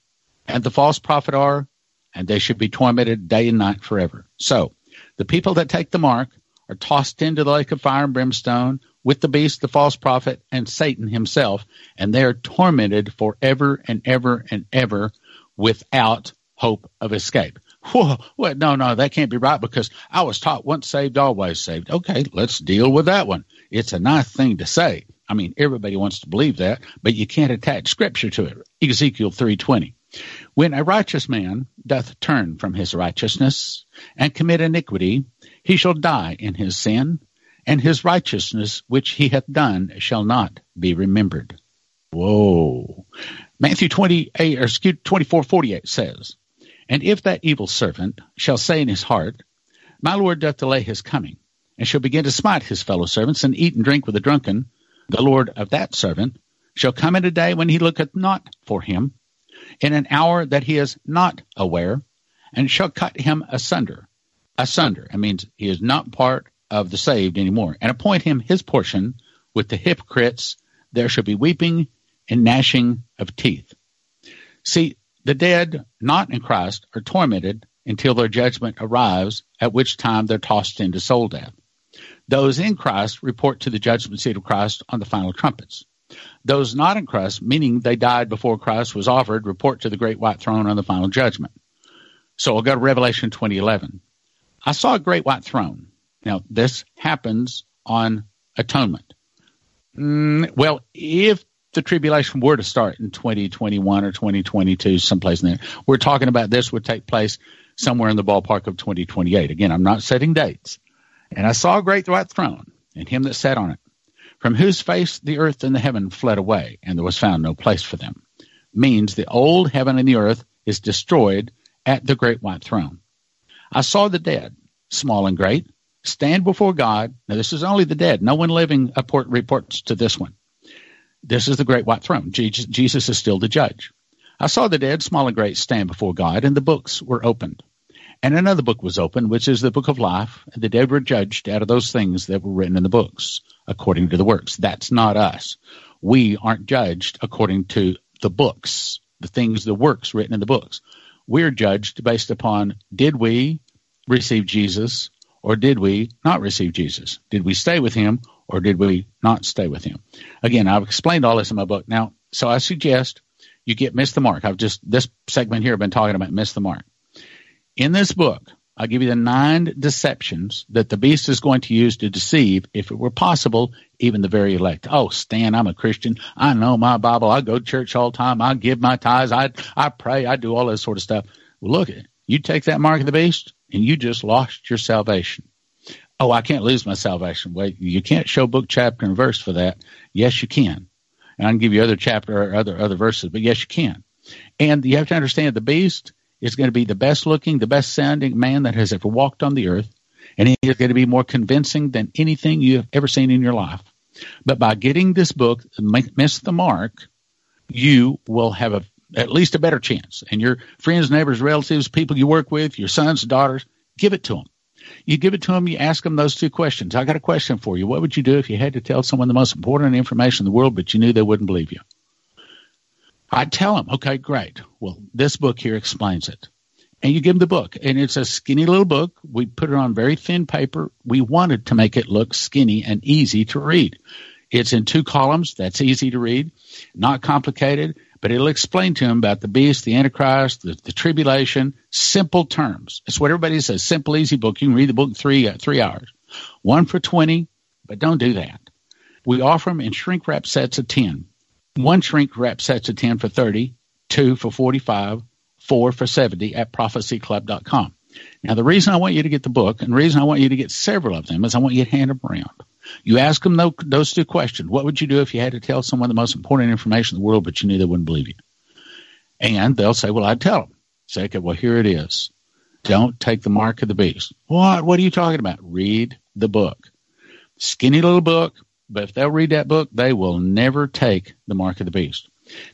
B: and the false prophet are, and they should be tormented day and night forever." So, the people that take the mark are tossed into the lake of fire and brimstone with the beast, the false prophet, and Satan himself, and they are tormented forever and ever and ever without hope of escape. Whoa, well, no, no, that can't be right because I was taught once saved, always saved. Okay, let's deal with that one. It's a nice thing to say. I mean, everybody wants to believe that, but you can't attach scripture to it. Ezekiel 3:20. When a righteous man doth turn from his righteousness and commit iniquity, he shall die in his sin, and his righteousness which he hath done shall not be remembered. Whoa. Matthew 28 or 24:48 says, and if that evil servant shall say in his heart, My Lord doth delay his coming, and shall begin to smite his fellow servants, and eat and drink with the drunken, the Lord of that servant shall come in a day when he looketh not for him, in an hour that he is not aware, and shall cut him asunder. Asunder. It means he is not part of the saved anymore, and appoint him his portion with the hypocrites. There shall be weeping and gnashing of teeth. See, the dead not in Christ are tormented until their judgment arrives, at which time they're tossed into soul death. Those in Christ report to the judgment seat of Christ on the final trumpets. Those not in Christ, meaning they died before Christ was offered, report to the great white throne on the final judgment. So I'll go to Revelation 2011. I saw a great white throne. Now, this happens on atonement. Mm, well, if the tribulation were to start in 2021 or 2022, someplace in there, we're talking about this would take place somewhere in the ballpark of 2028. Again, I'm not setting dates. And I saw a great white throne and him that sat on it, from whose face the earth and the heaven fled away, and there was found no place for them. Means the old heaven and the earth is destroyed at the great white throne. I saw the dead, small and great, stand before God. Now, this is only the dead. No one living reports to this one. This is the great white throne. Jesus is still the judge. I saw the dead, small and great, stand before God, and the books were opened. And another book was opened, which is the book of life, the dead were judged out of those things that were written in the books, according to the works. That's not us. We aren't judged according to the books, the things, the works written in the books. We're judged based upon did we receive Jesus or did we not receive Jesus? Did we stay with him or did we not stay with him? Again, I've explained all this in my book. Now, so I suggest you get Miss the Mark. I've just, this segment here, I've been talking about Miss the Mark. In this book, I'll give you the nine deceptions that the beast is going to use to deceive, if it were possible, even the very elect. Oh, Stan, I'm a Christian. I know my Bible. I go to church all the time. I give my tithes. I, I pray. I do all this sort of stuff. Well, look, you take that mark of the beast and you just lost your salvation oh, I can't lose my salvation. Wait, you can't show book, chapter, and verse for that. Yes, you can. And I can give you other chapter or other other verses, but yes, you can. And you have to understand the beast is going to be the best looking, the best sounding man that has ever walked on the earth, and he is going to be more convincing than anything you have ever seen in your life. But by getting this book, miss the mark, you will have a at least a better chance. And your friends, neighbors, relatives, people you work with, your sons, daughters, give it to them. You give it to them, you ask them those two questions. I got a question for you. What would you do if you had to tell someone the most important information in the world, but you knew they wouldn't believe you? I'd tell them, okay, great. Well, this book here explains it. And you give them the book, and it's a skinny little book. We put it on very thin paper. We wanted to make it look skinny and easy to read. It's in two columns. That's easy to read, not complicated but it'll explain to them about the beast, the Antichrist, the, the tribulation, simple terms. It's what everybody says, simple, easy book. You can read the book in three, uh, three hours. One for 20, but don't do that. We offer them in shrink wrap sets of 10. One shrink wrap sets of 10 for 30, two for 45, four for 70 at prophecyclub.com. Now, the reason I want you to get the book and the reason I want you to get several of them is I want you to hand them around. You ask them those two questions. What would you do if you had to tell someone the most important information in the world, but you knew they wouldn't believe you? And they'll say, well, I'd tell them. Say, okay, well, here it is. Don't take the mark of the beast. What? What are you talking about? Read the book. Skinny little book, but if they'll read that book, they will never take the mark of the beast.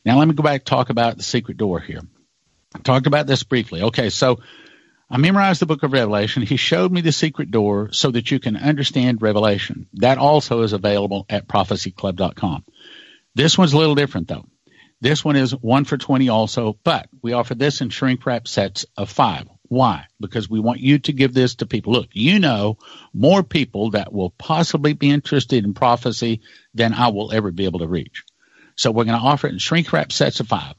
B: Now, let me go back talk about the secret door here. I talked about this briefly. Okay, so I memorized the book of Revelation. He showed me the secret door so that you can understand Revelation. That also is available at prophecyclub.com. This one's a little different though. This one is one for 20 also, but we offer this in shrink wrap sets of five. Why? Because we want you to give this to people. Look, you know more people that will possibly be interested in prophecy than I will ever be able to reach. So we're going to offer it in shrink wrap sets of five.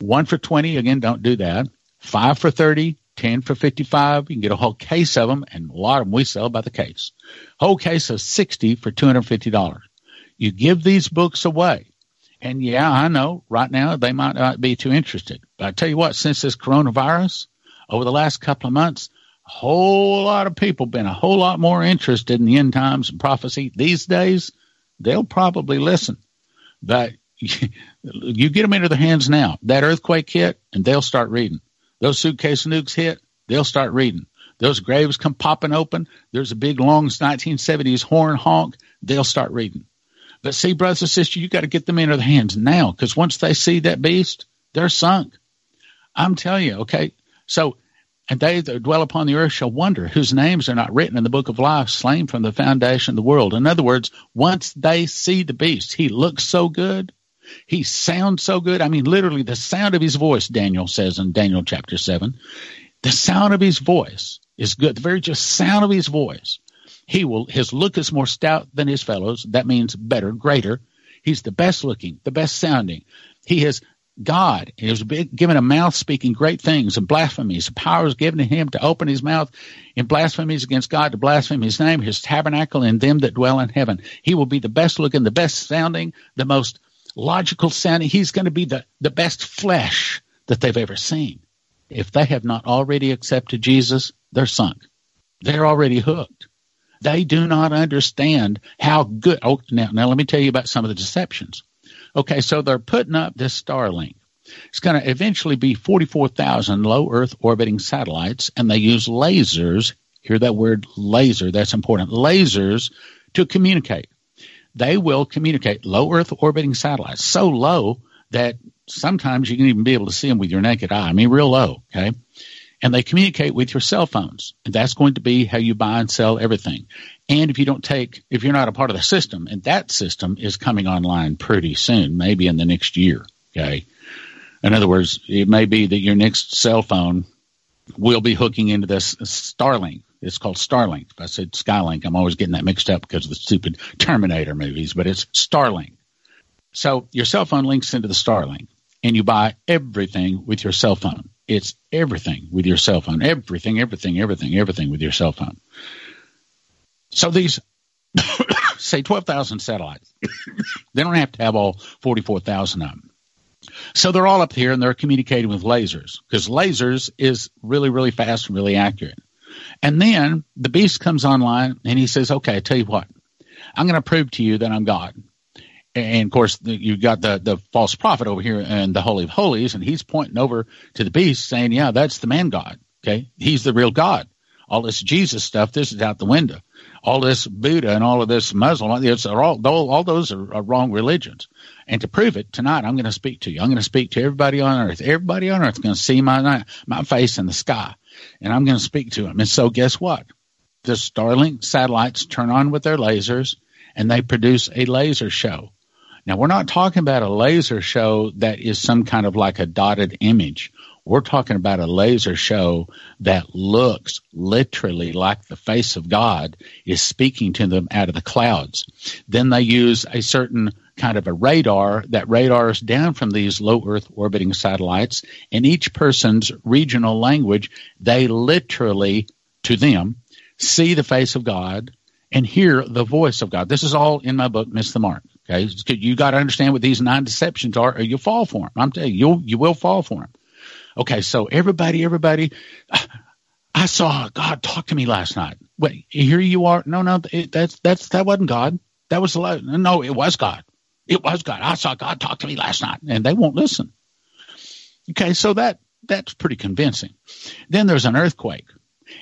B: One for 20. Again, don't do that. Five for 30, 10 for 55. You can get a whole case of them, and a lot of them we sell by the case. Whole case of 60 for $250. You give these books away. And yeah, I know right now they might not be too interested. But I tell you what, since this coronavirus, over the last couple of months, a whole lot of people been a whole lot more interested in the end times and prophecy. These days, they'll probably listen. But you get them into their hands now, that earthquake hit, and they'll start reading. Those suitcase nukes hit, they'll start reading. Those graves come popping open. There's a big long 1970s horn honk. They'll start reading. But see, brothers and sisters, you got to get them into their hands now because once they see that beast, they're sunk. I'm telling you, okay. So, and they that dwell upon the earth shall wonder whose names are not written in the book of life, slain from the foundation of the world. In other words, once they see the beast, he looks so good, he sounds so good. I mean, literally, the sound of his voice, Daniel says in Daniel chapter 7, the sound of his voice is good. The very just sound of his voice. He will, his look is more stout than his fellows. That means better, greater. He's the best looking, the best sounding. He has God. He was given a mouth speaking great things and blasphemies. The power is given to him to open his mouth in blasphemies against God, to blaspheme his name, his tabernacle, and them that dwell in heaven. He will be the best looking, the best sounding, the most logical sounding. He's going to be the, the best flesh that they've ever seen. If they have not already accepted Jesus, they're sunk. They're already hooked. They do not understand how good. Oh, now, now let me tell you about some of the deceptions. Okay, so they're putting up this Starlink. It's going to eventually be 44,000 low Earth orbiting satellites, and they use lasers. Hear that word laser, that's important. Lasers to communicate they will communicate low Earth orbiting satellites so low that sometimes you can even be able to see them with your naked eye. I mean, real low. Okay. And they communicate with your cell phones. And that's going to be how you buy and sell everything. And if you don't take, if you're not a part of the system, and that system is coming online pretty soon, maybe in the next year. Okay. In other words, it may be that your next cell phone will be hooking into this Starlink it's called Starlink. If I said Skylink, I'm always getting that mixed up because of the stupid Terminator movies, but it's Starlink. So your cell phone links into the Starlink and you buy everything with your cell phone. It's everything with your cell phone. Everything, everything, everything, everything with your cell phone. So these, say 12,000 satellites, they don't have to have all 44,000 of them. So they're all up here and they're communicating with lasers because lasers is really, really fast and really accurate. And then the beast comes online and he says, okay, I tell you what, I'm going to prove to you that I'm God. And of course, you've got the, the false prophet over here and the Holy of Holies, and he's pointing over to the beast saying, yeah, that's the man God. Okay. He's the real God. All this Jesus stuff, this is out the window. All this Buddha and all of this Muslim, it's all, all those are, are wrong religions. And to prove it tonight, I'm going to speak to you. I'm going to speak to everybody on earth. Everybody on earth is going to see my, my face in the sky and I'm going to speak to them. And so guess what? The Starlink satellites turn on with their lasers and they produce a laser show. Now we're not talking about a laser show that is some kind of like a dotted image. We're talking about a laser show that looks literally like the face of God is speaking to them out of the clouds. Then they use a certain kind of a radar that radars down from these low Earth orbiting satellites. In each person's regional language, they literally, to them, see the face of God and hear the voice of God. This is all in my book, Miss the Mark. Okay, you got to understand what these nine deceptions are, or you fall for them. I'm telling you, you you will fall for them. Okay, so everybody, everybody, I saw God talk to me last night. Wait, here you are. No, no, it, that's that's that wasn't God. That was no, it was God. It was God. I saw God talk to me last night, and they won't listen. Okay, so that that's pretty convincing. Then there's an earthquake,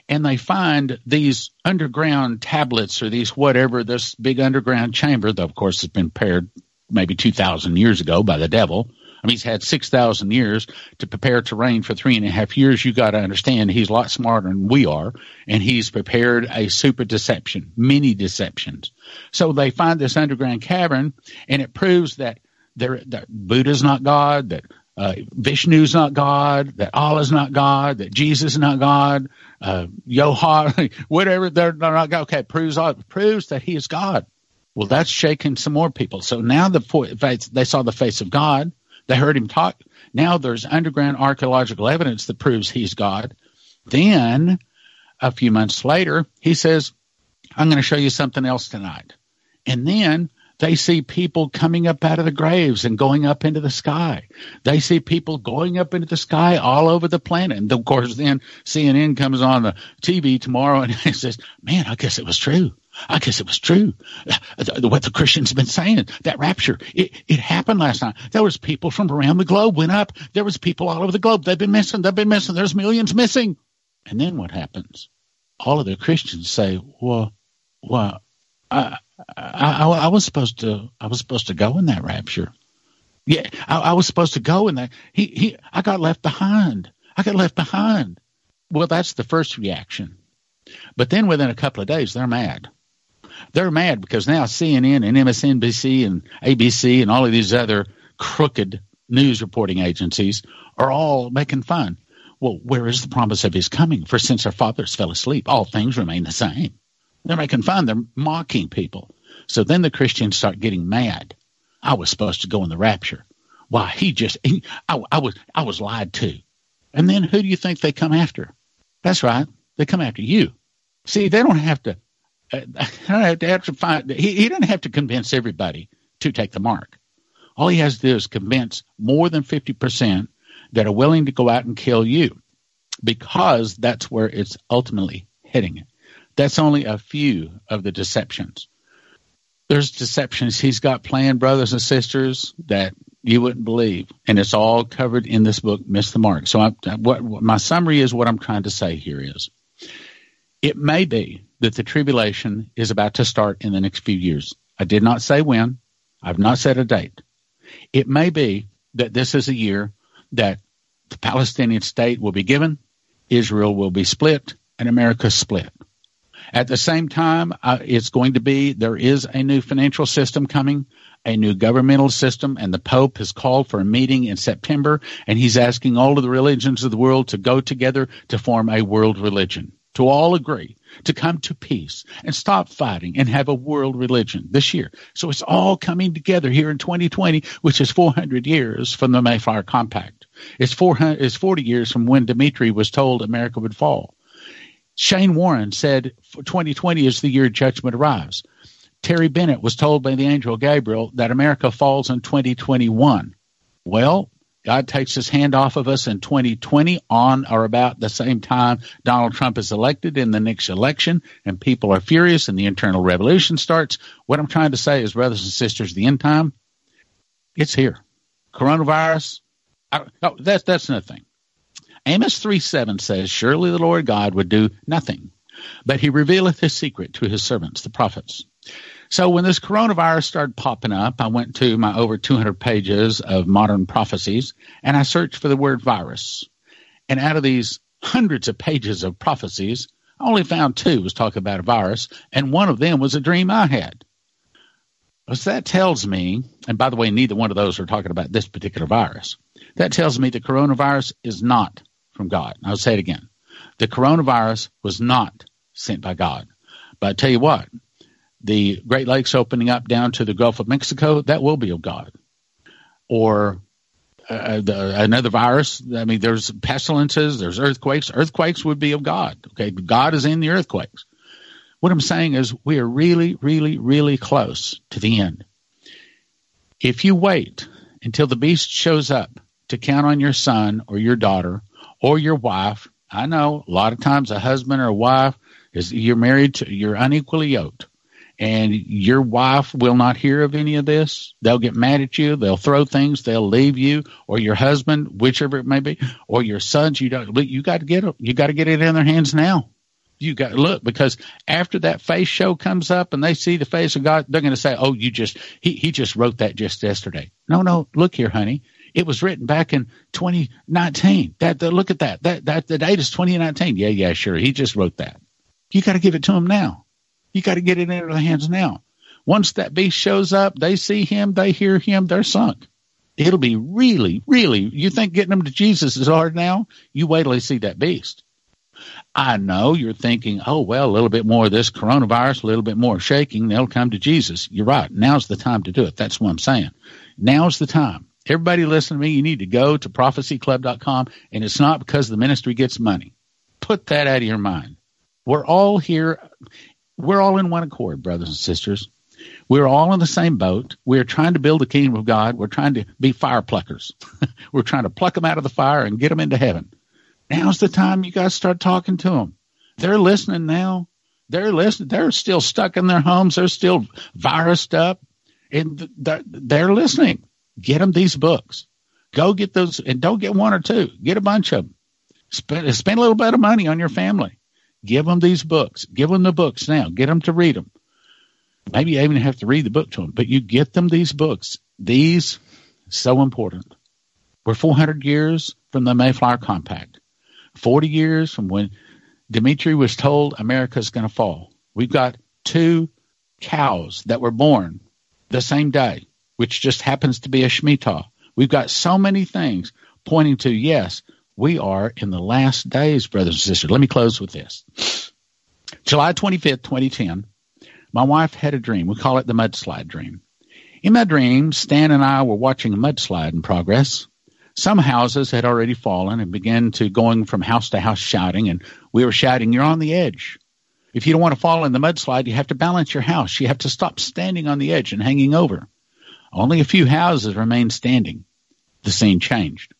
B: and they find these underground tablets or these whatever this big underground chamber that of course has been paired maybe two thousand years ago by the devil I mean, he's had 6,000 years to prepare terrain for three and a half years. You got to understand he's a lot smarter than we are, and he's prepared a super deception, many deceptions. So they find this underground cavern, and it proves that there, that Buddha's not God, that uh, Vishnu's not God, that Allah's not God, that Jesus is not God, uh, Yoha, whatever, they're, they're not God. Okay, proves, proves that he is God. Well, that's shaking some more people. So now the they saw the face of God. They heard him talk. Now there's underground archaeological evidence that proves he's God. Then a few months later, he says, I'm going to show you something else tonight. And then they see people coming up out of the graves and going up into the sky. They see people going up into the sky all over the planet. And of course, then CNN comes on the TV tomorrow and says, man, I guess it was true. I guess it was true. What the Christians have been saying, that rapture, it, it happened last night. There was people from around the globe went up. There was people all over the globe. They've been missing. They've been missing. There's millions missing. And then what happens? All of the Christians say, well, well, I, I, I, was supposed to, I was supposed to go in that rapture. Yeah, I, I was supposed to go in that. He, he, I got left behind. I got left behind. Well, that's the first reaction. But then within a couple of days, they're mad they're mad because now CNN and MSNBC and ABC and all of these other crooked news reporting agencies are all making fun. Well, where is the promise of his coming? For since our fathers fell asleep, all things remain the same. They're making fun. They're mocking people. So then the Christians start getting mad. I was supposed to go in the rapture. Why he just he, I, I was I was lied to. And then who do you think they come after? That's right. They come after you. See, they don't have to uh, I have to find he, he doesn't have to convince everybody to take the mark. All he has to do is convince more than 50% that are willing to go out and kill you because that's where it's ultimately heading. That's only a few of the deceptions. There's deceptions he's got planned, brothers and sisters, that you wouldn't believe. And it's all covered in this book, Miss the Mark. So I, what, what my summary is what I'm trying to say here is it may be that the tribulation is about to start in the next few years. I did not say when. I've not set a date. It may be that this is a year that the Palestinian state will be given, Israel will be split, and America split. At the same time, uh, it's going to be there is a new financial system coming, a new governmental system, and the Pope has called for a meeting in September, and he's asking all of the religions of the world to go together to form a world religion to all agree to come to peace and stop fighting and have a world religion this year. So it's all coming together here in 2020, which is 400 years from the Mayflower Compact. It's 400, it's 40 years from when Dimitri was told America would fall. Shane Warren said 2020 is the year judgment arrives. Terry Bennett was told by the angel Gabriel that America falls in 2021. Well, God takes his hand off of us in 2020 on or about the same time Donald Trump is elected in the next election and people are furious and the internal revolution starts. What I'm trying to say is, brothers and sisters, the end time, it's here. Coronavirus, I, oh, that's, that's another thing. Amos 3 7 says, Surely the Lord God would do nothing, but he revealeth his secret to his servants, the prophets. So when this coronavirus started popping up, I went to my over 200 pages of modern prophecies and I searched for the word virus. And out of these hundreds of pages of prophecies, I only found two was talking about a virus, and one of them was a dream I had. So that tells me, and by the way, neither one of those are talking about this particular virus. That tells me the coronavirus is not from God. I'll say it again. The coronavirus was not sent by God. But I tell you what, the Great Lakes opening up down to the Gulf of Mexico, that will be of God. Or uh, the, another virus. I mean, there's pestilences, there's earthquakes. Earthquakes would be of God. Okay, God is in the earthquakes. What I'm saying is, we are really, really, really close to the end. If you wait until the beast shows up to count on your son or your daughter or your wife. I know a lot of times a husband or a wife is you're married to you're unequally yoked and your wife will not hear of any of this. They'll get mad at you. They'll throw things. They'll leave you, or your husband, whichever it may be, or your sons. You don't. You got to get it. You got to get it in their hands now. You got to look because after that face show comes up and they see the face of God, they're going to say, "Oh, you just he he just wrote that just yesterday." No, no. Look here, honey. It was written back in 2019. That, that look at that. That that the date is 2019. Yeah, yeah, sure. He just wrote that. You got to give it to him now. You got to get it into their hands now. Once that beast shows up, they see him, they hear him, they're sunk. It'll be really, really, you think getting them to Jesus is hard now? You wait till they see that beast. I know you're thinking, oh, well, a little bit more of this coronavirus, a little bit more shaking, they'll come to Jesus. You're right. Now's the time to do it. That's what I'm saying. Now's the time. Everybody listen to me. You need to go to prophecyclub.com, and it's not because the ministry gets money. Put that out of your mind. We're all here we're all in one accord, brothers and sisters. We're all in the same boat. We're trying to build the kingdom of God. We're trying to be fire pluckers. We're trying to pluck them out of the fire and get them into heaven. Now's the time you guys start talking to them. They're listening now. They're listening. They're still stuck in their homes. They're still virused up, and they're listening. Get them these books. Go get those, and don't get one or two. Get a bunch of them. Spend, spend a little bit of money on your family. Give them these books. Give them the books now. Get them to read them. Maybe you even have to read the book to them, but you get them these books. These so important. We're 400 years from the Mayflower Compact, 40 years from when Dimitri was told America's going to fall. We've got two cows that were born the same day, which just happens to be a Shemitah. We've got so many things pointing to yes, we are in the last days, brothers and sisters. Let me close with this. July 25th, 2010, my wife had a dream. We call it the mudslide dream. In my dream, Stan and I were watching a mudslide in progress. Some houses had already fallen and began to going from house to house shouting, and we were shouting, You're on the edge. If you don't want to fall in the mudslide, you have to balance your house. You have to stop standing on the edge and hanging over. Only a few houses remained standing. The scene changed.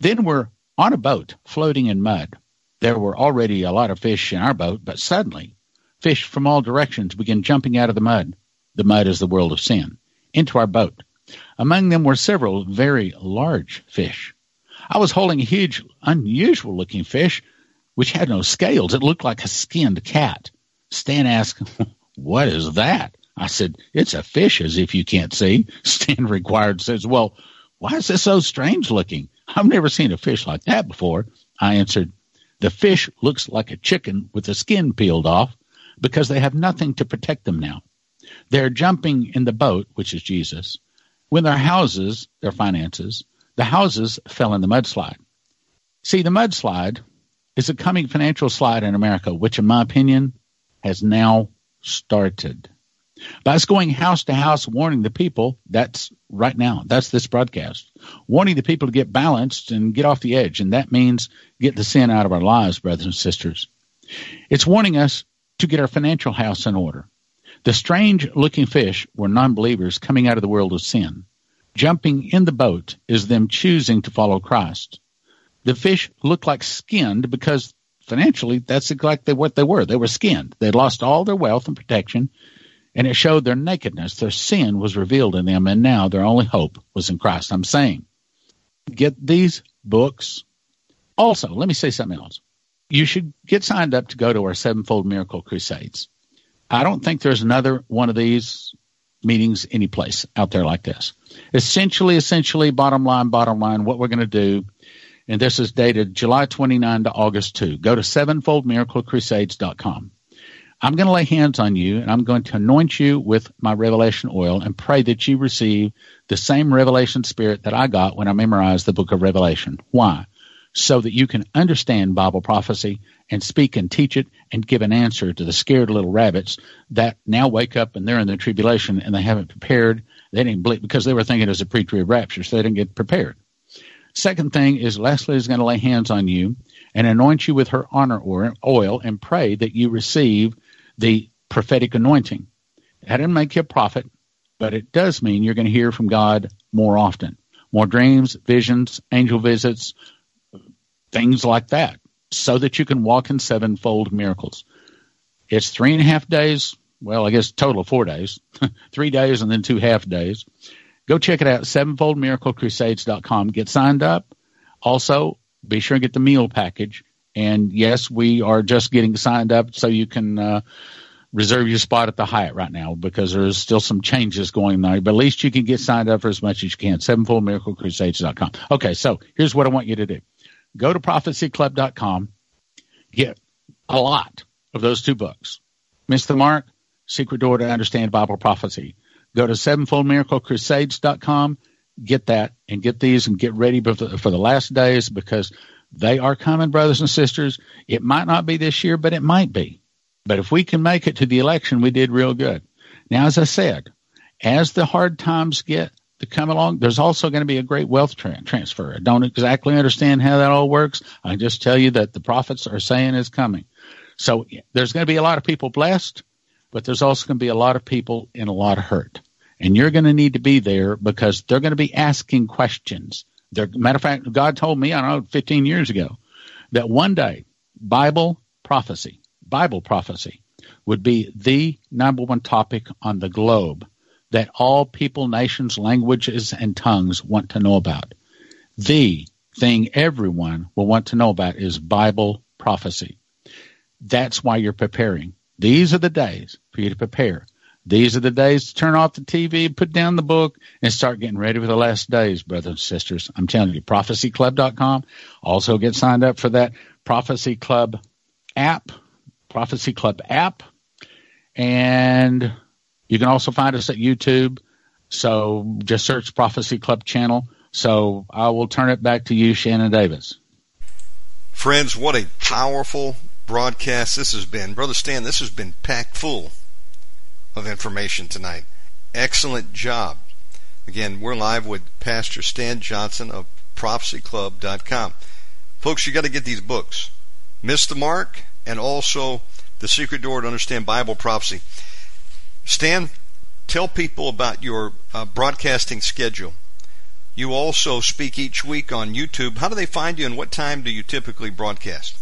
B: Then we're on a boat floating in mud. There were already a lot of fish in our boat, but suddenly fish from all directions began jumping out of the mud. The mud is the world of sin, into our boat. Among them were several very large fish. I was holding a huge, unusual looking fish which had no scales. It looked like a skinned cat. Stan asked, What is that? I said, It's a fish, as if you can't see. Stan required says, Well, why is this so strange looking? I've never seen a fish like that before. I answered, The fish looks like a chicken with the skin peeled off because they have nothing to protect them now. They're jumping in the boat, which is Jesus. When their houses, their finances, the houses fell in the mudslide. See, the mudslide is a coming financial slide in America, which, in my opinion, has now started. By going house to house warning the people, that's right now. That's this broadcast. warning the people to get balanced and get off the edge. And that means get the sin out of our lives, brothers and sisters. It's warning us to get our financial house in order. The strange looking fish were non believers coming out of the world of sin. Jumping in the boat is them choosing to follow Christ. The fish looked like skinned because financially that's exactly what they were. They were skinned. They'd lost all their wealth and protection and it showed their nakedness. Their sin was revealed in them, and now their only hope was in Christ. I'm saying, get these books. Also, let me say something else. You should get signed up to go to our Sevenfold Miracle Crusades. I don't think there's another one of these meetings anyplace out there like this. Essentially, essentially, bottom line, bottom line, what we're going to do, and this is dated July 29 to August 2. Go to sevenfoldmiraclecrusades.com. I'm going to lay hands on you and I'm going to anoint you with my revelation oil and pray that you receive the same revelation spirit that I got when I memorized the book of Revelation. Why? So that you can understand Bible prophecy and speak and teach it and give an answer to the scared little rabbits that now wake up and they're in the tribulation and they haven't prepared. They didn't believe because they were thinking it was a pre-trib rapture, so they didn't get prepared. Second thing is Leslie is going to lay hands on you and anoint you with her honor oil and pray that you receive the prophetic anointing. That doesn't make you a prophet, but it does mean you're going to hear from God more often. more dreams, visions, angel visits, things like that, so that you can walk in sevenfold miracles. It's three and a half days. Well, I guess total four days, three days and then two half days. Go check it out, sevenfoldmiraclecrusades.com. Get signed up. Also, be sure and get the meal package. And yes, we are just getting signed up so you can uh, reserve your spot at the Hyatt right now because there's still some changes going on. But at least you can get signed up for as much as you can. Sevenfoldmiraclecrusades.com. Okay, so here's what I want you to do. Go to prophecyclub.com. Get a lot of those two books. Miss the Mark, Secret Door to Understand Bible Prophecy. Go to sevenfoldmiraclecrusades.com. Get that and get these and get ready for the, for the last days because they are coming, brothers and sisters. It might not be this year, but it might be. But if we can make it to the election, we did real good. Now, as I said, as the hard times get to come along, there's also going to be a great wealth tra- transfer. I don't exactly understand how that all works. I just tell you that the prophets are saying it's coming. So there's going to be a lot of people blessed, but there's also going to be a lot of people in a lot of hurt. And you're going to need to be there because they're going to be asking questions. Matter of fact, God told me, I don't know, 15 years ago, that one day Bible prophecy Bible prophecy would be the number one topic on the globe that all people, nations, languages, and tongues want to know about. The thing everyone will want to know about is Bible prophecy. That's why you're preparing. These are the days for you to prepare. These are the days to turn off the TV, put down the book, and start getting ready for the last days, brothers and sisters. I'm telling you, prophecyclub.com. Also get signed up for that Prophecy Club app Prophecy Club app. And you can also find us at YouTube. So just search Prophecy Club channel. So I will turn it back to you, Shannon Davis.
A: Friends, what a powerful broadcast this has been. Brother Stan, this has been packed full of information tonight. Excellent job. Again, we're live with Pastor Stan Johnson of prophecyclub.com. Folks, you got to get these books. Miss the Mark and also The Secret Door to Understand Bible Prophecy. Stan, tell people about your uh, broadcasting schedule. You also speak each week on YouTube. How do they find you and what time do you typically broadcast?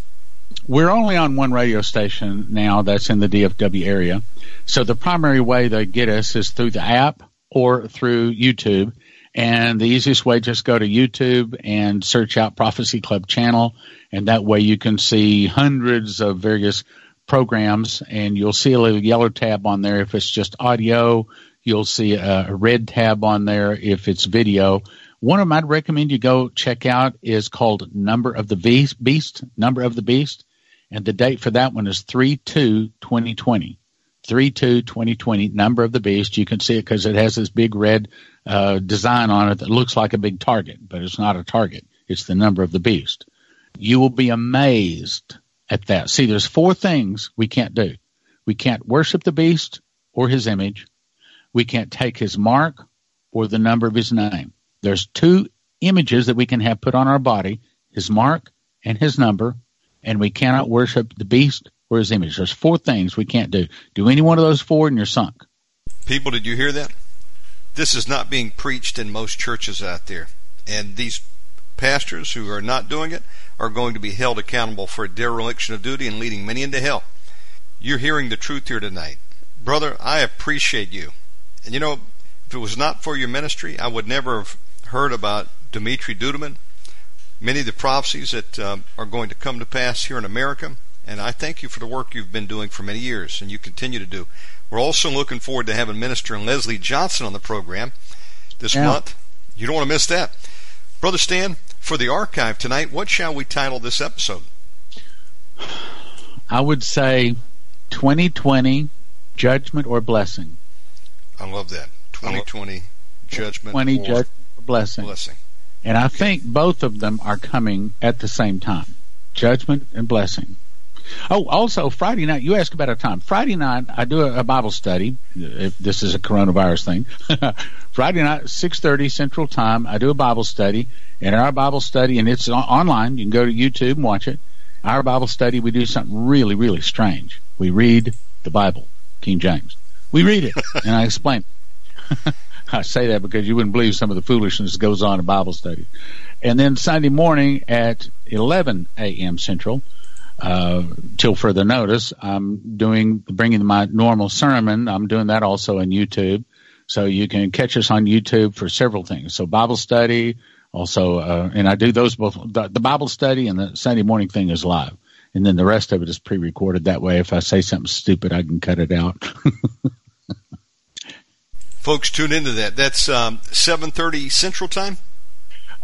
B: We're only on one radio station now that's in the DFW area. So the primary way they get us is through the app or through YouTube. And the easiest way, just go to YouTube and search out Prophecy Club channel and that way you can see hundreds of various programs and you'll see a little yellow tab on there if it's just audio you'll see a, red tab on there if it's video one of them i'd recommend you go check out is called number of the beast number of the beast and the date for that one is 3 2 2020 3 2 2020 number of the beast you can see it because it has this big red uh, design on it that looks like a big target but it's not a target it's the number of the beast you will be amazed at that. See, there's four things we can't do. We can't worship the beast or his image. We can't take his mark or the number of his name. There's two images that we can have put on our body, his mark and his number, and we cannot worship the beast or his image. There's four things we can't do. Do any one of those four and you're sunk.
A: People, did you hear that? This is not being preached in most churches out there. And these pastors who are not doing it are going to be held accountable for a dereliction of duty and leading many into hell. You're hearing the truth here tonight. Brother, I appreciate you. And you know, if it was not for your ministry, I would never have heard about Dimitri Duduman, many of the prophecies that um, are going to come to pass here in America. And I thank you for the work you've been doing for many years and you continue to do. We're also looking forward to having Minister Leslie Johnson on the program this yeah. month. You don't want to miss that. Brother Stan, for the archive tonight, what shall we title this episode?
B: I would say 2020 Judgment or Blessing.
A: I love that. 2020 Judgment
B: 20 or Judgment Blessing.
A: blessing.
B: And I think both of them are coming at the same time. Judgment and blessing. Oh, also Friday night, you asked about a time. Friday night, I do a, a Bible study. If this is a coronavirus thing, Friday night, 6:30 Central Time, I do a Bible study. And our Bible study, and it's online, you can go to YouTube and watch it. Our Bible study, we do something really, really strange. We read the Bible, King James. We read it, and I explain. I say that because you wouldn't believe some of the foolishness that goes on in Bible study. And then Sunday morning at 11 a.m. Central, uh, till further notice, I'm doing bringing my normal sermon. I'm doing that also on YouTube, so you can catch us on YouTube for several things. So Bible study, also, uh, and I do those both. The, the Bible study and the Sunday morning thing is live and then the rest of it is pre-recorded. That way, if I say something stupid, I can cut it out.
A: Folks, tune into that. That's um, 7:30 Central Time.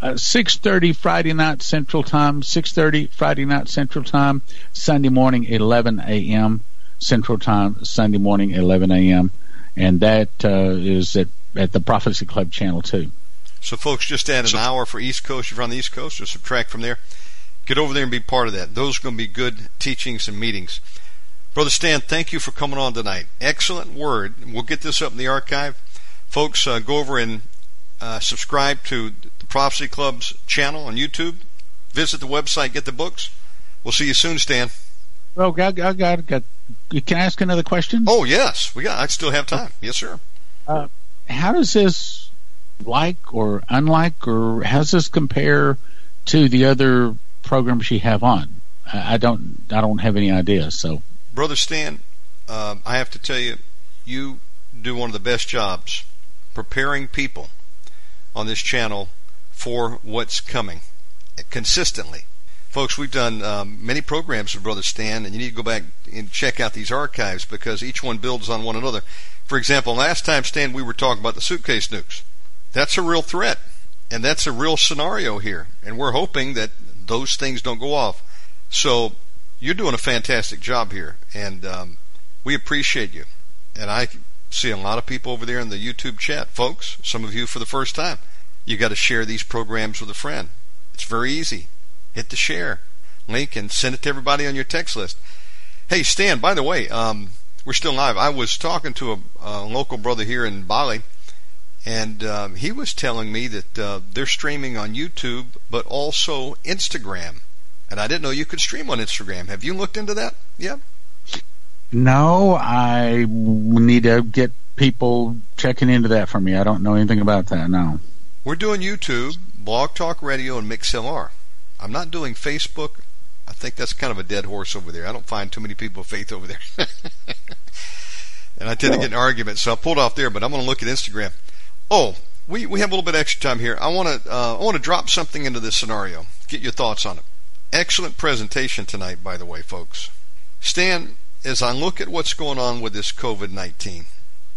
B: Uh, 6.30 Friday night Central Time, 6.30 Friday night Central Time, Sunday morning 11 a.m. Central Time, Sunday morning 11 a.m. And that uh, is at, at the Prophecy Club channel too.
A: So folks, just add an hour for East Coast. If you're on the East Coast, or subtract from there. Get over there and be part of that. Those are going to be good teachings and meetings. Brother Stan, thank you for coming on tonight. Excellent word. We'll get this up in the archive. Folks, uh, go over and uh, subscribe to the Prophecy Club's channel on YouTube. Visit the website, get the books. We'll see you soon, Stan.
B: Oh, I, I got, got. Can I ask another question?
A: Oh, yes. We got. I still have time. Yes, sir.
B: Uh, how does this like or unlike, or how does this compare to the other programs you have on? I don't I don't have any idea. So,
A: brother Stan, uh, I have to tell you, you do one of the best jobs preparing people on this channel for what's coming consistently. Folks, we've done um, many programs with Brother Stan, and you need to go back and check out these archives because each one builds on one another. For example, last time, Stan, we were talking about the suitcase nukes. That's a real threat, and that's a real scenario here, and we're hoping that those things don't go off. So you're doing a fantastic job here, and um, we appreciate you. And I see a lot of people over there in the YouTube chat, folks. Some of you for the first time. You got to share these programs with a friend. It's very easy. Hit the share link and send it to everybody on your text list. Hey, Stan. By the way, um, we're still live. I was talking to a, a local brother here in Bali and um, he was telling me that uh, they're streaming on YouTube, but also Instagram. And I didn't know you could stream on Instagram. Have you looked into that yet?
B: No, I need to get people checking into that for me. I don't know anything about that. No.
A: We're doing YouTube, Blog Talk Radio, and MixLR. I'm not doing Facebook. I think that's kind of a dead horse over there. I don't find too many people of faith over there. and I tend to get in arguments, so I pulled off there, but I'm going to look at Instagram. Oh, we, we have a little bit extra time here. I want to uh, I want to drop something into this scenario. Get your thoughts on it. Excellent presentation tonight, by the way, folks. Stan, as I look at what's going on with this COVID nineteen,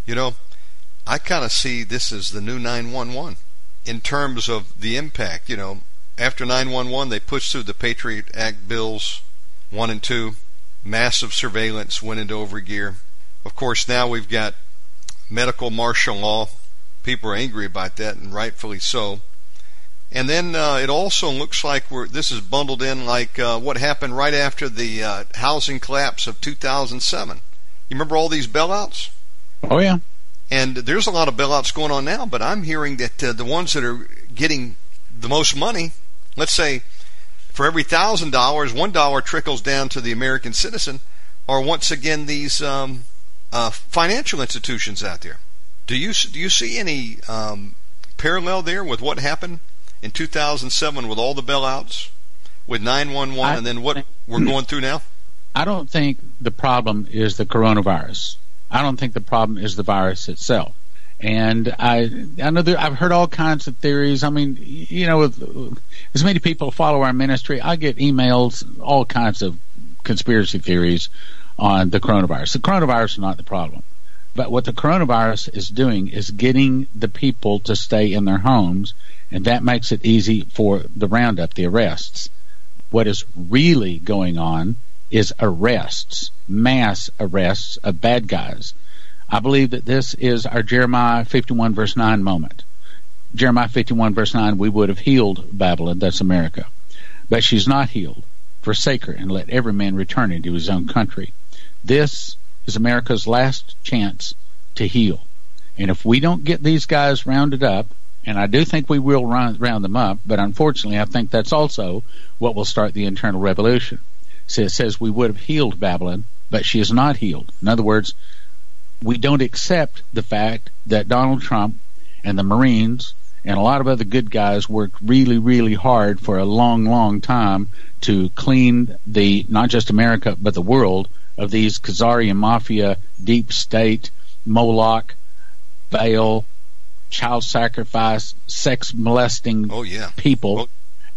A: you know, I kind of see this as the new nine one one in terms of the impact. You know, after nine one one, they pushed through the Patriot Act bills one and two. Massive surveillance went into overgear. Of course, now we've got medical martial law people are angry about that, and rightfully so. And then uh, it also looks like we're this is bundled in like uh, what happened right after the uh, housing collapse of 2007. You remember all these bailouts?
B: Oh yeah.
A: And there's a lot of bailouts going on now, but I'm hearing that uh, the ones that are getting the most money, let's say, for every thousand dollars, one dollar trickles down to the American citizen, are once again these um, uh, financial institutions out there. Do you do you see any um, parallel there with what happened in 2007 with all the bailouts, with 911, and then what we're going through now?
B: I don't think the problem is the coronavirus. I don't think the problem is the virus itself. And I, I know that I've heard all kinds of theories. I mean, you know, with as many people follow our ministry, I get emails, all kinds of conspiracy theories on the coronavirus. The coronavirus is not the problem. But what the coronavirus is doing is getting the people to stay in their homes, and that makes it easy for the roundup, the arrests. What is really going on is arrests, mass arrests of bad guys. I believe that this is our Jeremiah 51 verse 9 moment. Jeremiah 51 verse 9, we would have healed Babylon, that's America. But she's not healed. Forsake her and let every man return into his own country. This is America's last chance to heal. And if we don't get these guys rounded up, and I do think we will round, round them up, but unfortunately, I think that's also what will start the internal revolution. So it says we would have healed Babylon, but she is not healed. In other words, we don't accept the fact that Donald Trump and the Marines and a lot of other good guys worked really, really hard for a long, long time to clean the not just America but the world of these Khazarian mafia, deep state, Moloch, Baal, child sacrifice, sex molesting
A: oh, yeah.
B: people, oh.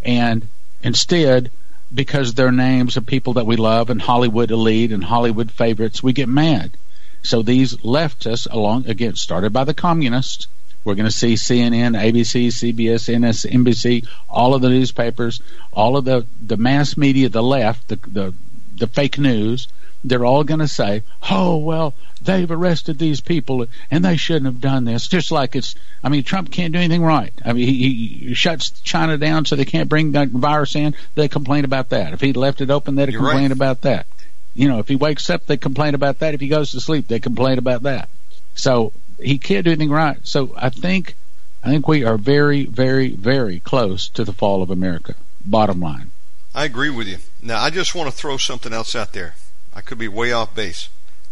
B: and instead, because they're names are people that we love and Hollywood elite and Hollywood favorites, we get mad. So these leftists, along again, started by the communists, we're going to see CNN, ABC, CBS, NBC, all of the newspapers, all of the, the mass media, the left, the, the, the fake news, they're all going to say, oh, well, they've arrested these people and they shouldn't have done this. Just like it's, I mean, Trump can't do anything right. I mean, he, he shuts China down so they can't bring the virus in. They complain about that. If he left it open, they'd complain right. about that. You know, if he wakes up, they complain about that. If he goes to sleep, they complain about that. So he can't do anything right. So I think I think we are very, very, very close to the fall of America. Bottom line.
A: I agree with you. Now I just want to throw something else out there. I could be way off base.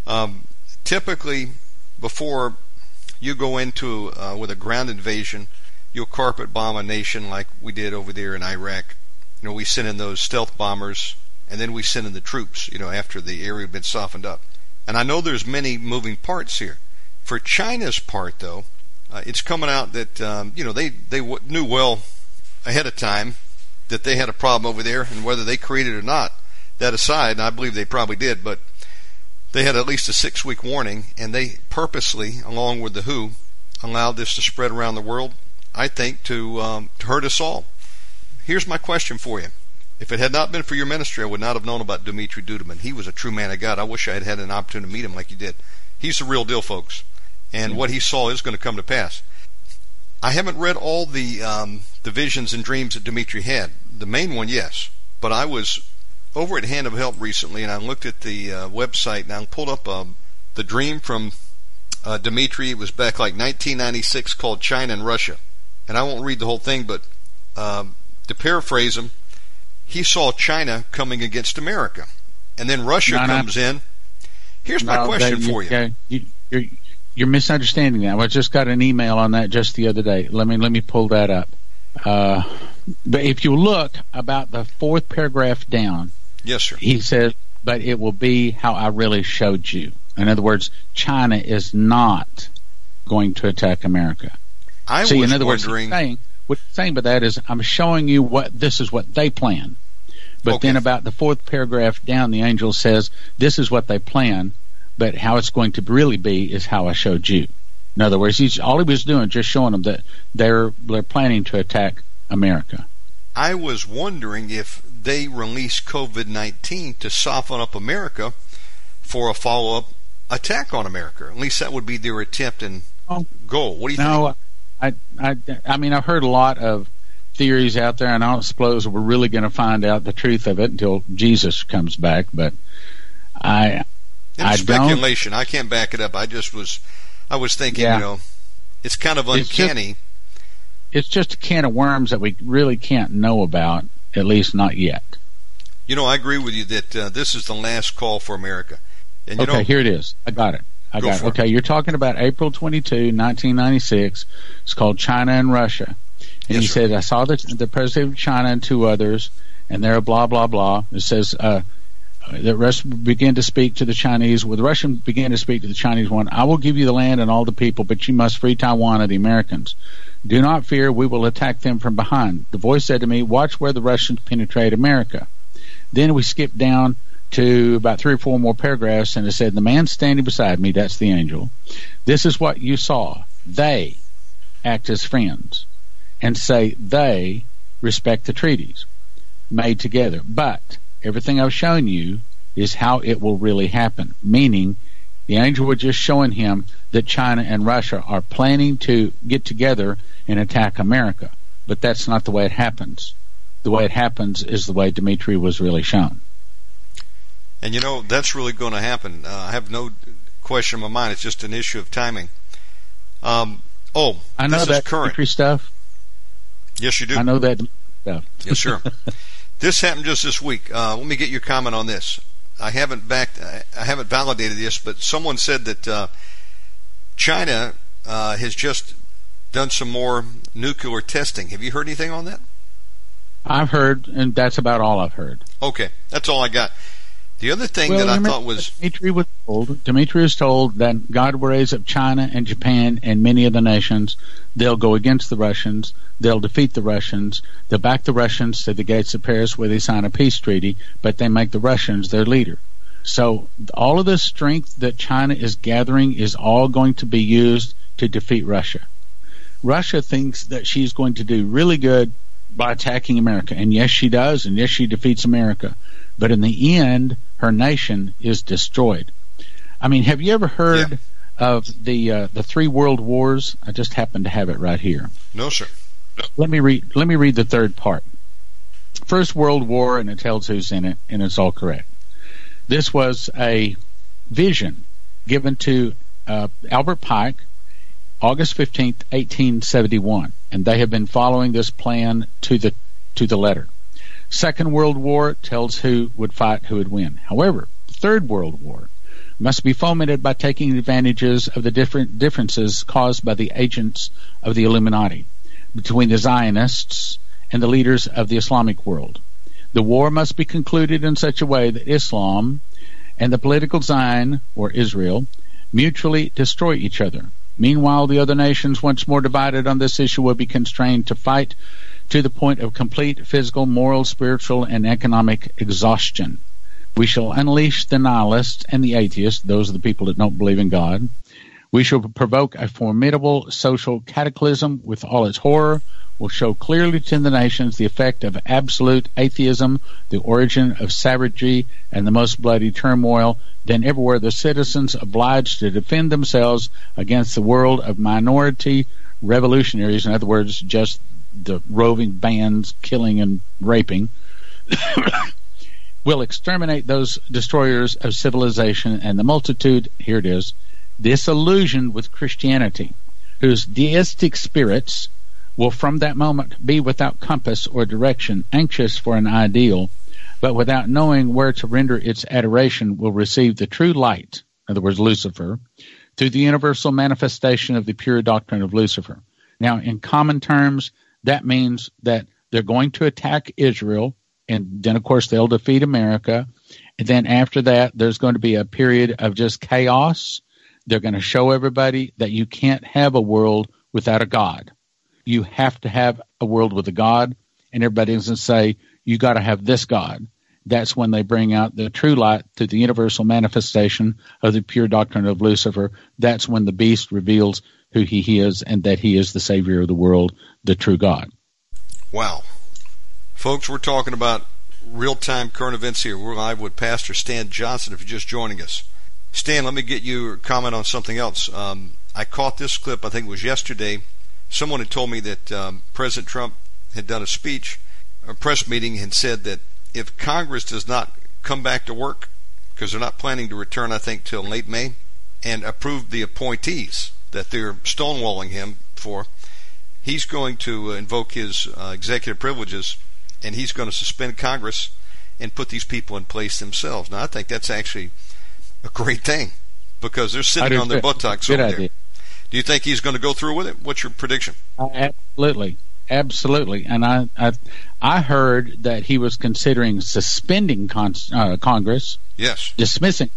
A: Um, typically, before you go into uh, with a ground invasion, you'll carpet bomb a nation like we did over there in Iraq. You know, we sent in those stealth bombers, and then we sent in the troops. You know, after the area had been softened up. And I know there's many moving parts here. For China's part, though, uh, it's coming out that um, you know they they w- knew well ahead of time that they had a problem over there, and whether they created it or not, that aside, and I believe they probably did, but they had at least a six week warning, and they purposely, along with the WHO, allowed this to spread around the world. I think to um, to hurt us all. Here's my question for you. If it had not been for your ministry, I would not have known about Dumitru Duduman. He was a true man of God. I wish I had had an opportunity to meet him like you did. He's the real deal, folks and what he saw is going to come to pass. I haven't read all the um, the visions and dreams that Dimitri had. The main one, yes, but I was over at Hand of Help recently, and I looked at the uh, website and I pulled up um, the dream from uh, Dimitri. It was back like 1996, called China and Russia, and I won't read the whole thing, but um, to paraphrase him, he saw China coming against America, and then Russia no, comes no. in. Here's no, my question for you.
B: you you're misunderstanding that. I just got an email on that just the other day. Let me let me pull that up. Uh, but if you look about the fourth paragraph down,
A: yes, sir.
B: He says, "But it will be how I really showed you." In other words, China is not going to attack America.
A: I
B: See,
A: was
B: in other
A: wondering.
B: Words, saying, what saying by that is, I'm showing you what this is what they plan. But okay. then about the fourth paragraph down, the angel says, "This is what they plan." but how it's going to really be is how I showed you. In other words, he's all he was doing just showing them that they're they're planning to attack America.
A: I was wondering if they release COVID nineteen to soften up America for a follow up attack on America. At least that would be their attempt and goal. What do you
B: no, think? I, I, I mean, I've heard a lot of theories out there, and I don't suppose we're really going to find out the truth of it until Jesus comes back. But I,
A: I speculation. Don't. I can't back it up. I just was, I was thinking, yeah. you know, it's kind of uncanny.
B: It's just, it's just a can of worms that we really can't know about, at least not yet.
A: You know, I agree with you that uh, this is the last call for America.
B: And okay,
A: know,
B: here it is. I got it. I got it. Okay,
A: it.
B: you're talking about April 22, 1996. It's called China and Russia. And yes, he sir. said, I saw the, the president of China and two others, and they're blah, blah, blah. It says, uh, the Russian began to speak to the Chinese. Well, the Russian began to speak to the Chinese one. I will give you the land and all the people, but you must free Taiwan of the Americans. Do not fear, we will attack them from behind. The voice said to me, Watch where the Russians penetrate America. Then we skipped down to about three or four more paragraphs, and it said, The man standing beside me, that's the angel, this is what you saw. They act as friends and say they respect the treaties made together. But everything I've shown you is how it will really happen. Meaning, the angel was just showing him that China and Russia are planning to get together and attack America. But that's not the way it happens. The way it happens is the way Dmitri was really shown.
A: And you know, that's really going to happen. Uh, I have no question in my mind. It's just an issue of timing. Um, oh,
B: I know
A: that
B: current. Stuff.
A: Yes, you do.
B: I know that stuff.
A: yes, sir. This happened just this week. Uh, let me get your comment on this. I haven't backed, I haven't validated this, but someone said that uh, China uh, has just done some more nuclear testing. Have you heard anything on that?
B: I've heard, and that's about all I've heard.
A: Okay, that's all I got. The other thing well, that I thought was
B: Dimitri was told. Dimitri was told that God will raise up China and Japan and many other nations. They'll go against the Russians. They'll defeat the Russians. They'll back the Russians to the gates of Paris where they sign a peace treaty, but they make the Russians their leader. So all of the strength that China is gathering is all going to be used to defeat Russia. Russia thinks that she's going to do really good by attacking America. And yes, she does. And yes, she defeats America. But in the end, her nation is destroyed. I mean, have you ever heard yeah. of the uh, the three world wars? I just happen to have it right here.
A: No, sir. No.
B: Let me read. Let me read the third part. First World War, and it tells who's in it, and it's all correct. This was a vision given to uh, Albert Pike, August 15th, 1871, and they have been following this plan to the to the letter. Second World War tells who would fight, who would win. However, Third World War must be fomented by taking advantages of the different differences caused by the agents of the Illuminati between the Zionists and the leaders of the Islamic world. The war must be concluded in such a way that Islam and the political Zion, or Israel, mutually destroy each other. Meanwhile, the other nations, once more divided on this issue, will be constrained to fight to the point of complete physical, moral, spiritual, and economic exhaustion. We shall unleash the nihilists and the atheists, those are the people that don't believe in God. We shall provoke a formidable social cataclysm with all its horror, will show clearly to the nations the effect of absolute atheism, the origin of savagery, and the most bloody turmoil. Then everywhere the citizens obliged to defend themselves against the world of minority revolutionaries, in other words, just the roving bands killing and raping, will exterminate those destroyers of civilization and the multitude, here it is, disillusioned with Christianity, whose deistic spirits will from that moment be without compass or direction, anxious for an ideal, but without knowing where to render its adoration, will receive the true light, in other words, Lucifer, through the universal manifestation of the pure doctrine of Lucifer. Now, in common terms, that means that they're going to attack Israel, and then, of course, they'll defeat America. And then after that, there's going to be a period of just chaos. They're going to show everybody that you can't have a world without a God you have to have a world with a God, and everybody going to say you got to have this God. That's when they bring out the true light through the universal manifestation of the pure doctrine of Lucifer. That's when the beast reveals who he is and that he is the Savior of the world, the true God.
A: Wow. Folks, we're talking about real time current events here. We're live with Pastor Stan Johnson if you're just joining us. Stan, let me get your comment on something else. Um, I caught this clip, I think it was yesterday, someone had told me that um, President Trump had done a speech, a press meeting, and said that if Congress does not come back to work, because they're not planning to return, I think, till late May, and approve the appointees that they're stonewalling him for, he's going to invoke his uh, executive privileges and he's going to suspend Congress and put these people in place themselves. Now, I think that's actually a great thing because they're sitting on their buttocks over idea. there. Do you think he's going to go through with it? What's your prediction?
B: Uh, absolutely, absolutely. And I, I, I heard that he was considering suspending con- uh, Congress.
A: Yes.
B: Dismissing,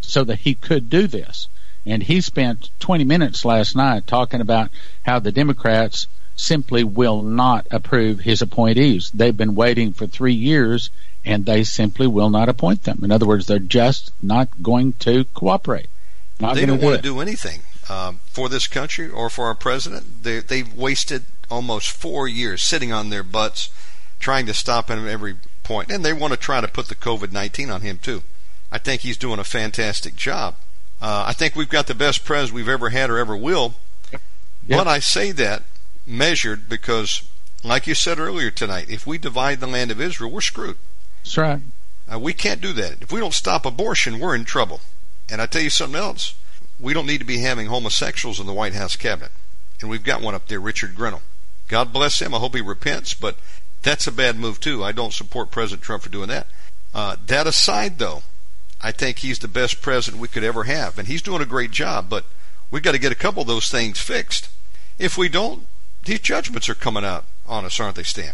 B: so that he could do this. And he spent 20 minutes last night talking about how the Democrats simply will not approve his appointees. They've been waiting for three years and they simply will not appoint them. In other words, they're just not going to cooperate.
A: Not they don't do want to do anything um, for this country or for our president. They, they've wasted almost four years sitting on their butts trying to stop him at every point. And they want to try to put the COVID 19 on him, too. I think he's doing a fantastic job. Uh, I think we've got the best president we've ever had or ever will. Yep. But I say that measured because, like you said earlier tonight, if we divide the land of Israel, we're screwed.
B: That's right.
A: Uh, we can't do that. If we don't stop abortion, we're in trouble. And I tell you something else we don't need to be having homosexuals in the White House cabinet. And we've got one up there, Richard Grenell. God bless him. I hope he repents, but that's a bad move too. I don't support President Trump for doing that. Uh, that aside, though, I think he's the best president we could ever have, and he's doing a great job. But we've got to get a couple of those things fixed. If we don't, these judgments are coming out on us, aren't they, Stan?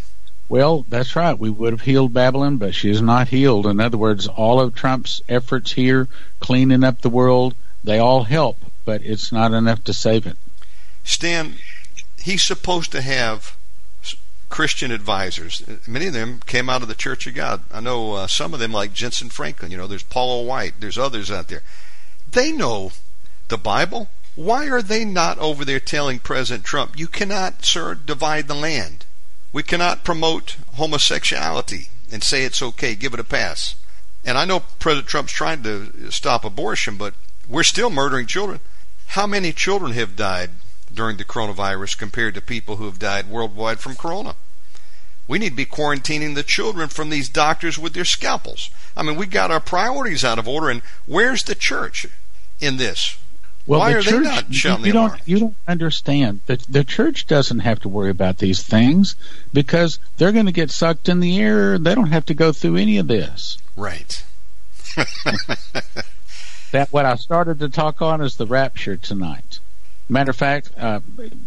B: Well, that's right. We would have healed Babylon, but she is not healed. In other words, all of Trump's efforts here, cleaning up the world, they all help, but it's not enough to save it.
A: Stan, he's supposed to have Christian advisors. Many of them came out of the Church of God. I know uh, some of them, like Jentezen Franklin. You know, there's Paula White. There's others out there. They know the Bible. Why are they not over there telling President Trump, you cannot, sir, divide the land? We cannot promote homosexuality and say it's okay, give it a pass. And I know President Trump's trying to stop abortion, but we're still murdering children. How many children have died during the coronavirus compared to people who have died worldwide from corona? We need to be quarantining the children from these doctors with their scalpels. I mean, we got our priorities out of order, and where's the church in this?
B: Well,
A: Why
B: the
A: are
B: church,
A: they not shouting
B: you
A: the
B: don't, You don't understand that the church doesn't have to worry about these things because they're going to get sucked in the air. They don't have to go through any of this.
A: Right.
B: That what I started to talk on is the rapture tonight. Matter of fact, uh,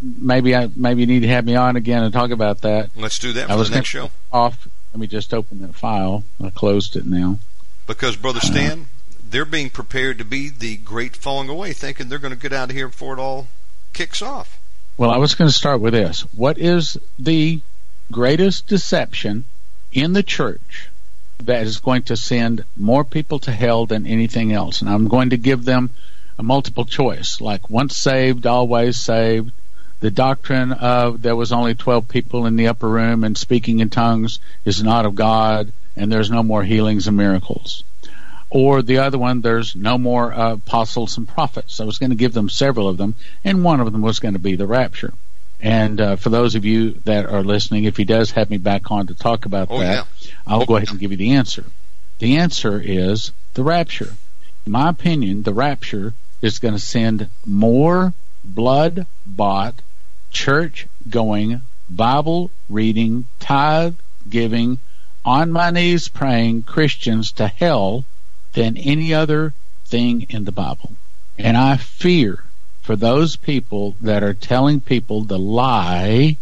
B: maybe I maybe you need to have me on again and talk about that.
A: Let's do that
B: I
A: for
B: was
A: the next show.
B: Off. Let me just open that file. I closed it now.
A: Because, Brother
B: Uh-huh.
A: Stan, they're being prepared to be the great falling away, thinking they're going to get out of here before it all kicks off.
B: Well, I was going to start with this. What is the greatest deception in the church that is going to send more people to hell than anything else? And I'm going to give them a multiple choice, like once saved, always saved. The doctrine of there was only 12 people in the upper room and speaking in tongues is not of God, and there's no more healings and miracles. Or the other one, there's no more uh, apostles and prophets. I was going to give them several of them, and one of them was going to be the rapture. And uh, for those of you that are listening, if he does have me back on to talk about
A: Oh,
B: that, I'll go ahead and give you the answer. The answer is the rapture. In my opinion, the rapture is going to send more blood bought, church going, Bible reading, tithe giving, on my knees praying Christians to hell than any other thing in the Bible. And I fear for those people that are telling people the lie,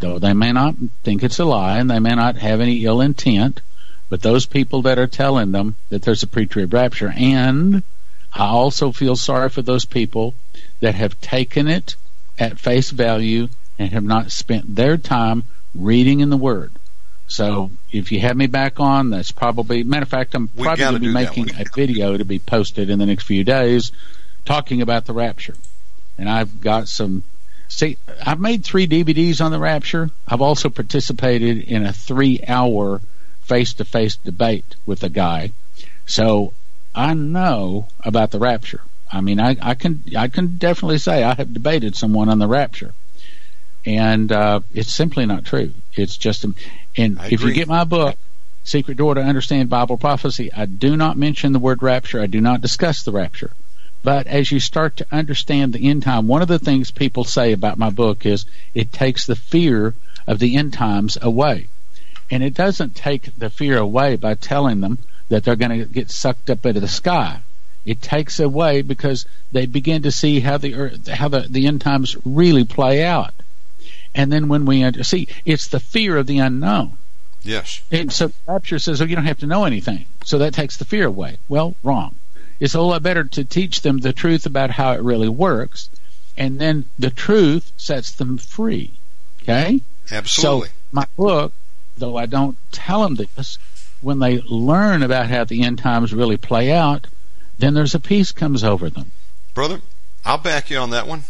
B: though they may not think it's a lie and they may not have any ill intent, but those people that are telling them that there's a pre-trib rapture. And I also feel sorry for those people that have taken it at face value and have not spent their time reading in the Word. So if you have me back on, that's probably matter of fact, I'm
A: We
B: probably going to be making a video to be posted in the next few days talking about the rapture. And I've got some see I've made three DVDs on the rapture. I've also participated in a three hour face to face debate with a guy. So I know about the rapture. I mean I, I can I can definitely say I have debated someone on the rapture. And uh, it's simply not true. It's just and
A: I
B: if you get my book Secret Door to Understand Bible Prophecy, I do not mention the word rapture. I do not discuss the rapture. But as you start to understand the end time, one of the things people say about my book is it takes the fear of the end times away. And it doesn't take the fear away by telling them that they're going to get sucked up into the sky. It takes away because they begin to see how the earth, how the, the end times really play out. And then when we under, see, it's the fear of the unknown.
A: Yes.
B: And so Rapture says, oh, you don't have to know anything. So that takes the fear away. Well, wrong. It's a whole lot better to teach them the truth about how it really works. And then the truth sets them free. Okay?
A: Absolutely.
B: So my book, though I don't tell them this, when they learn about how the end times really play out, then there's a peace comes over them.
A: Brother, I'll back you on that one.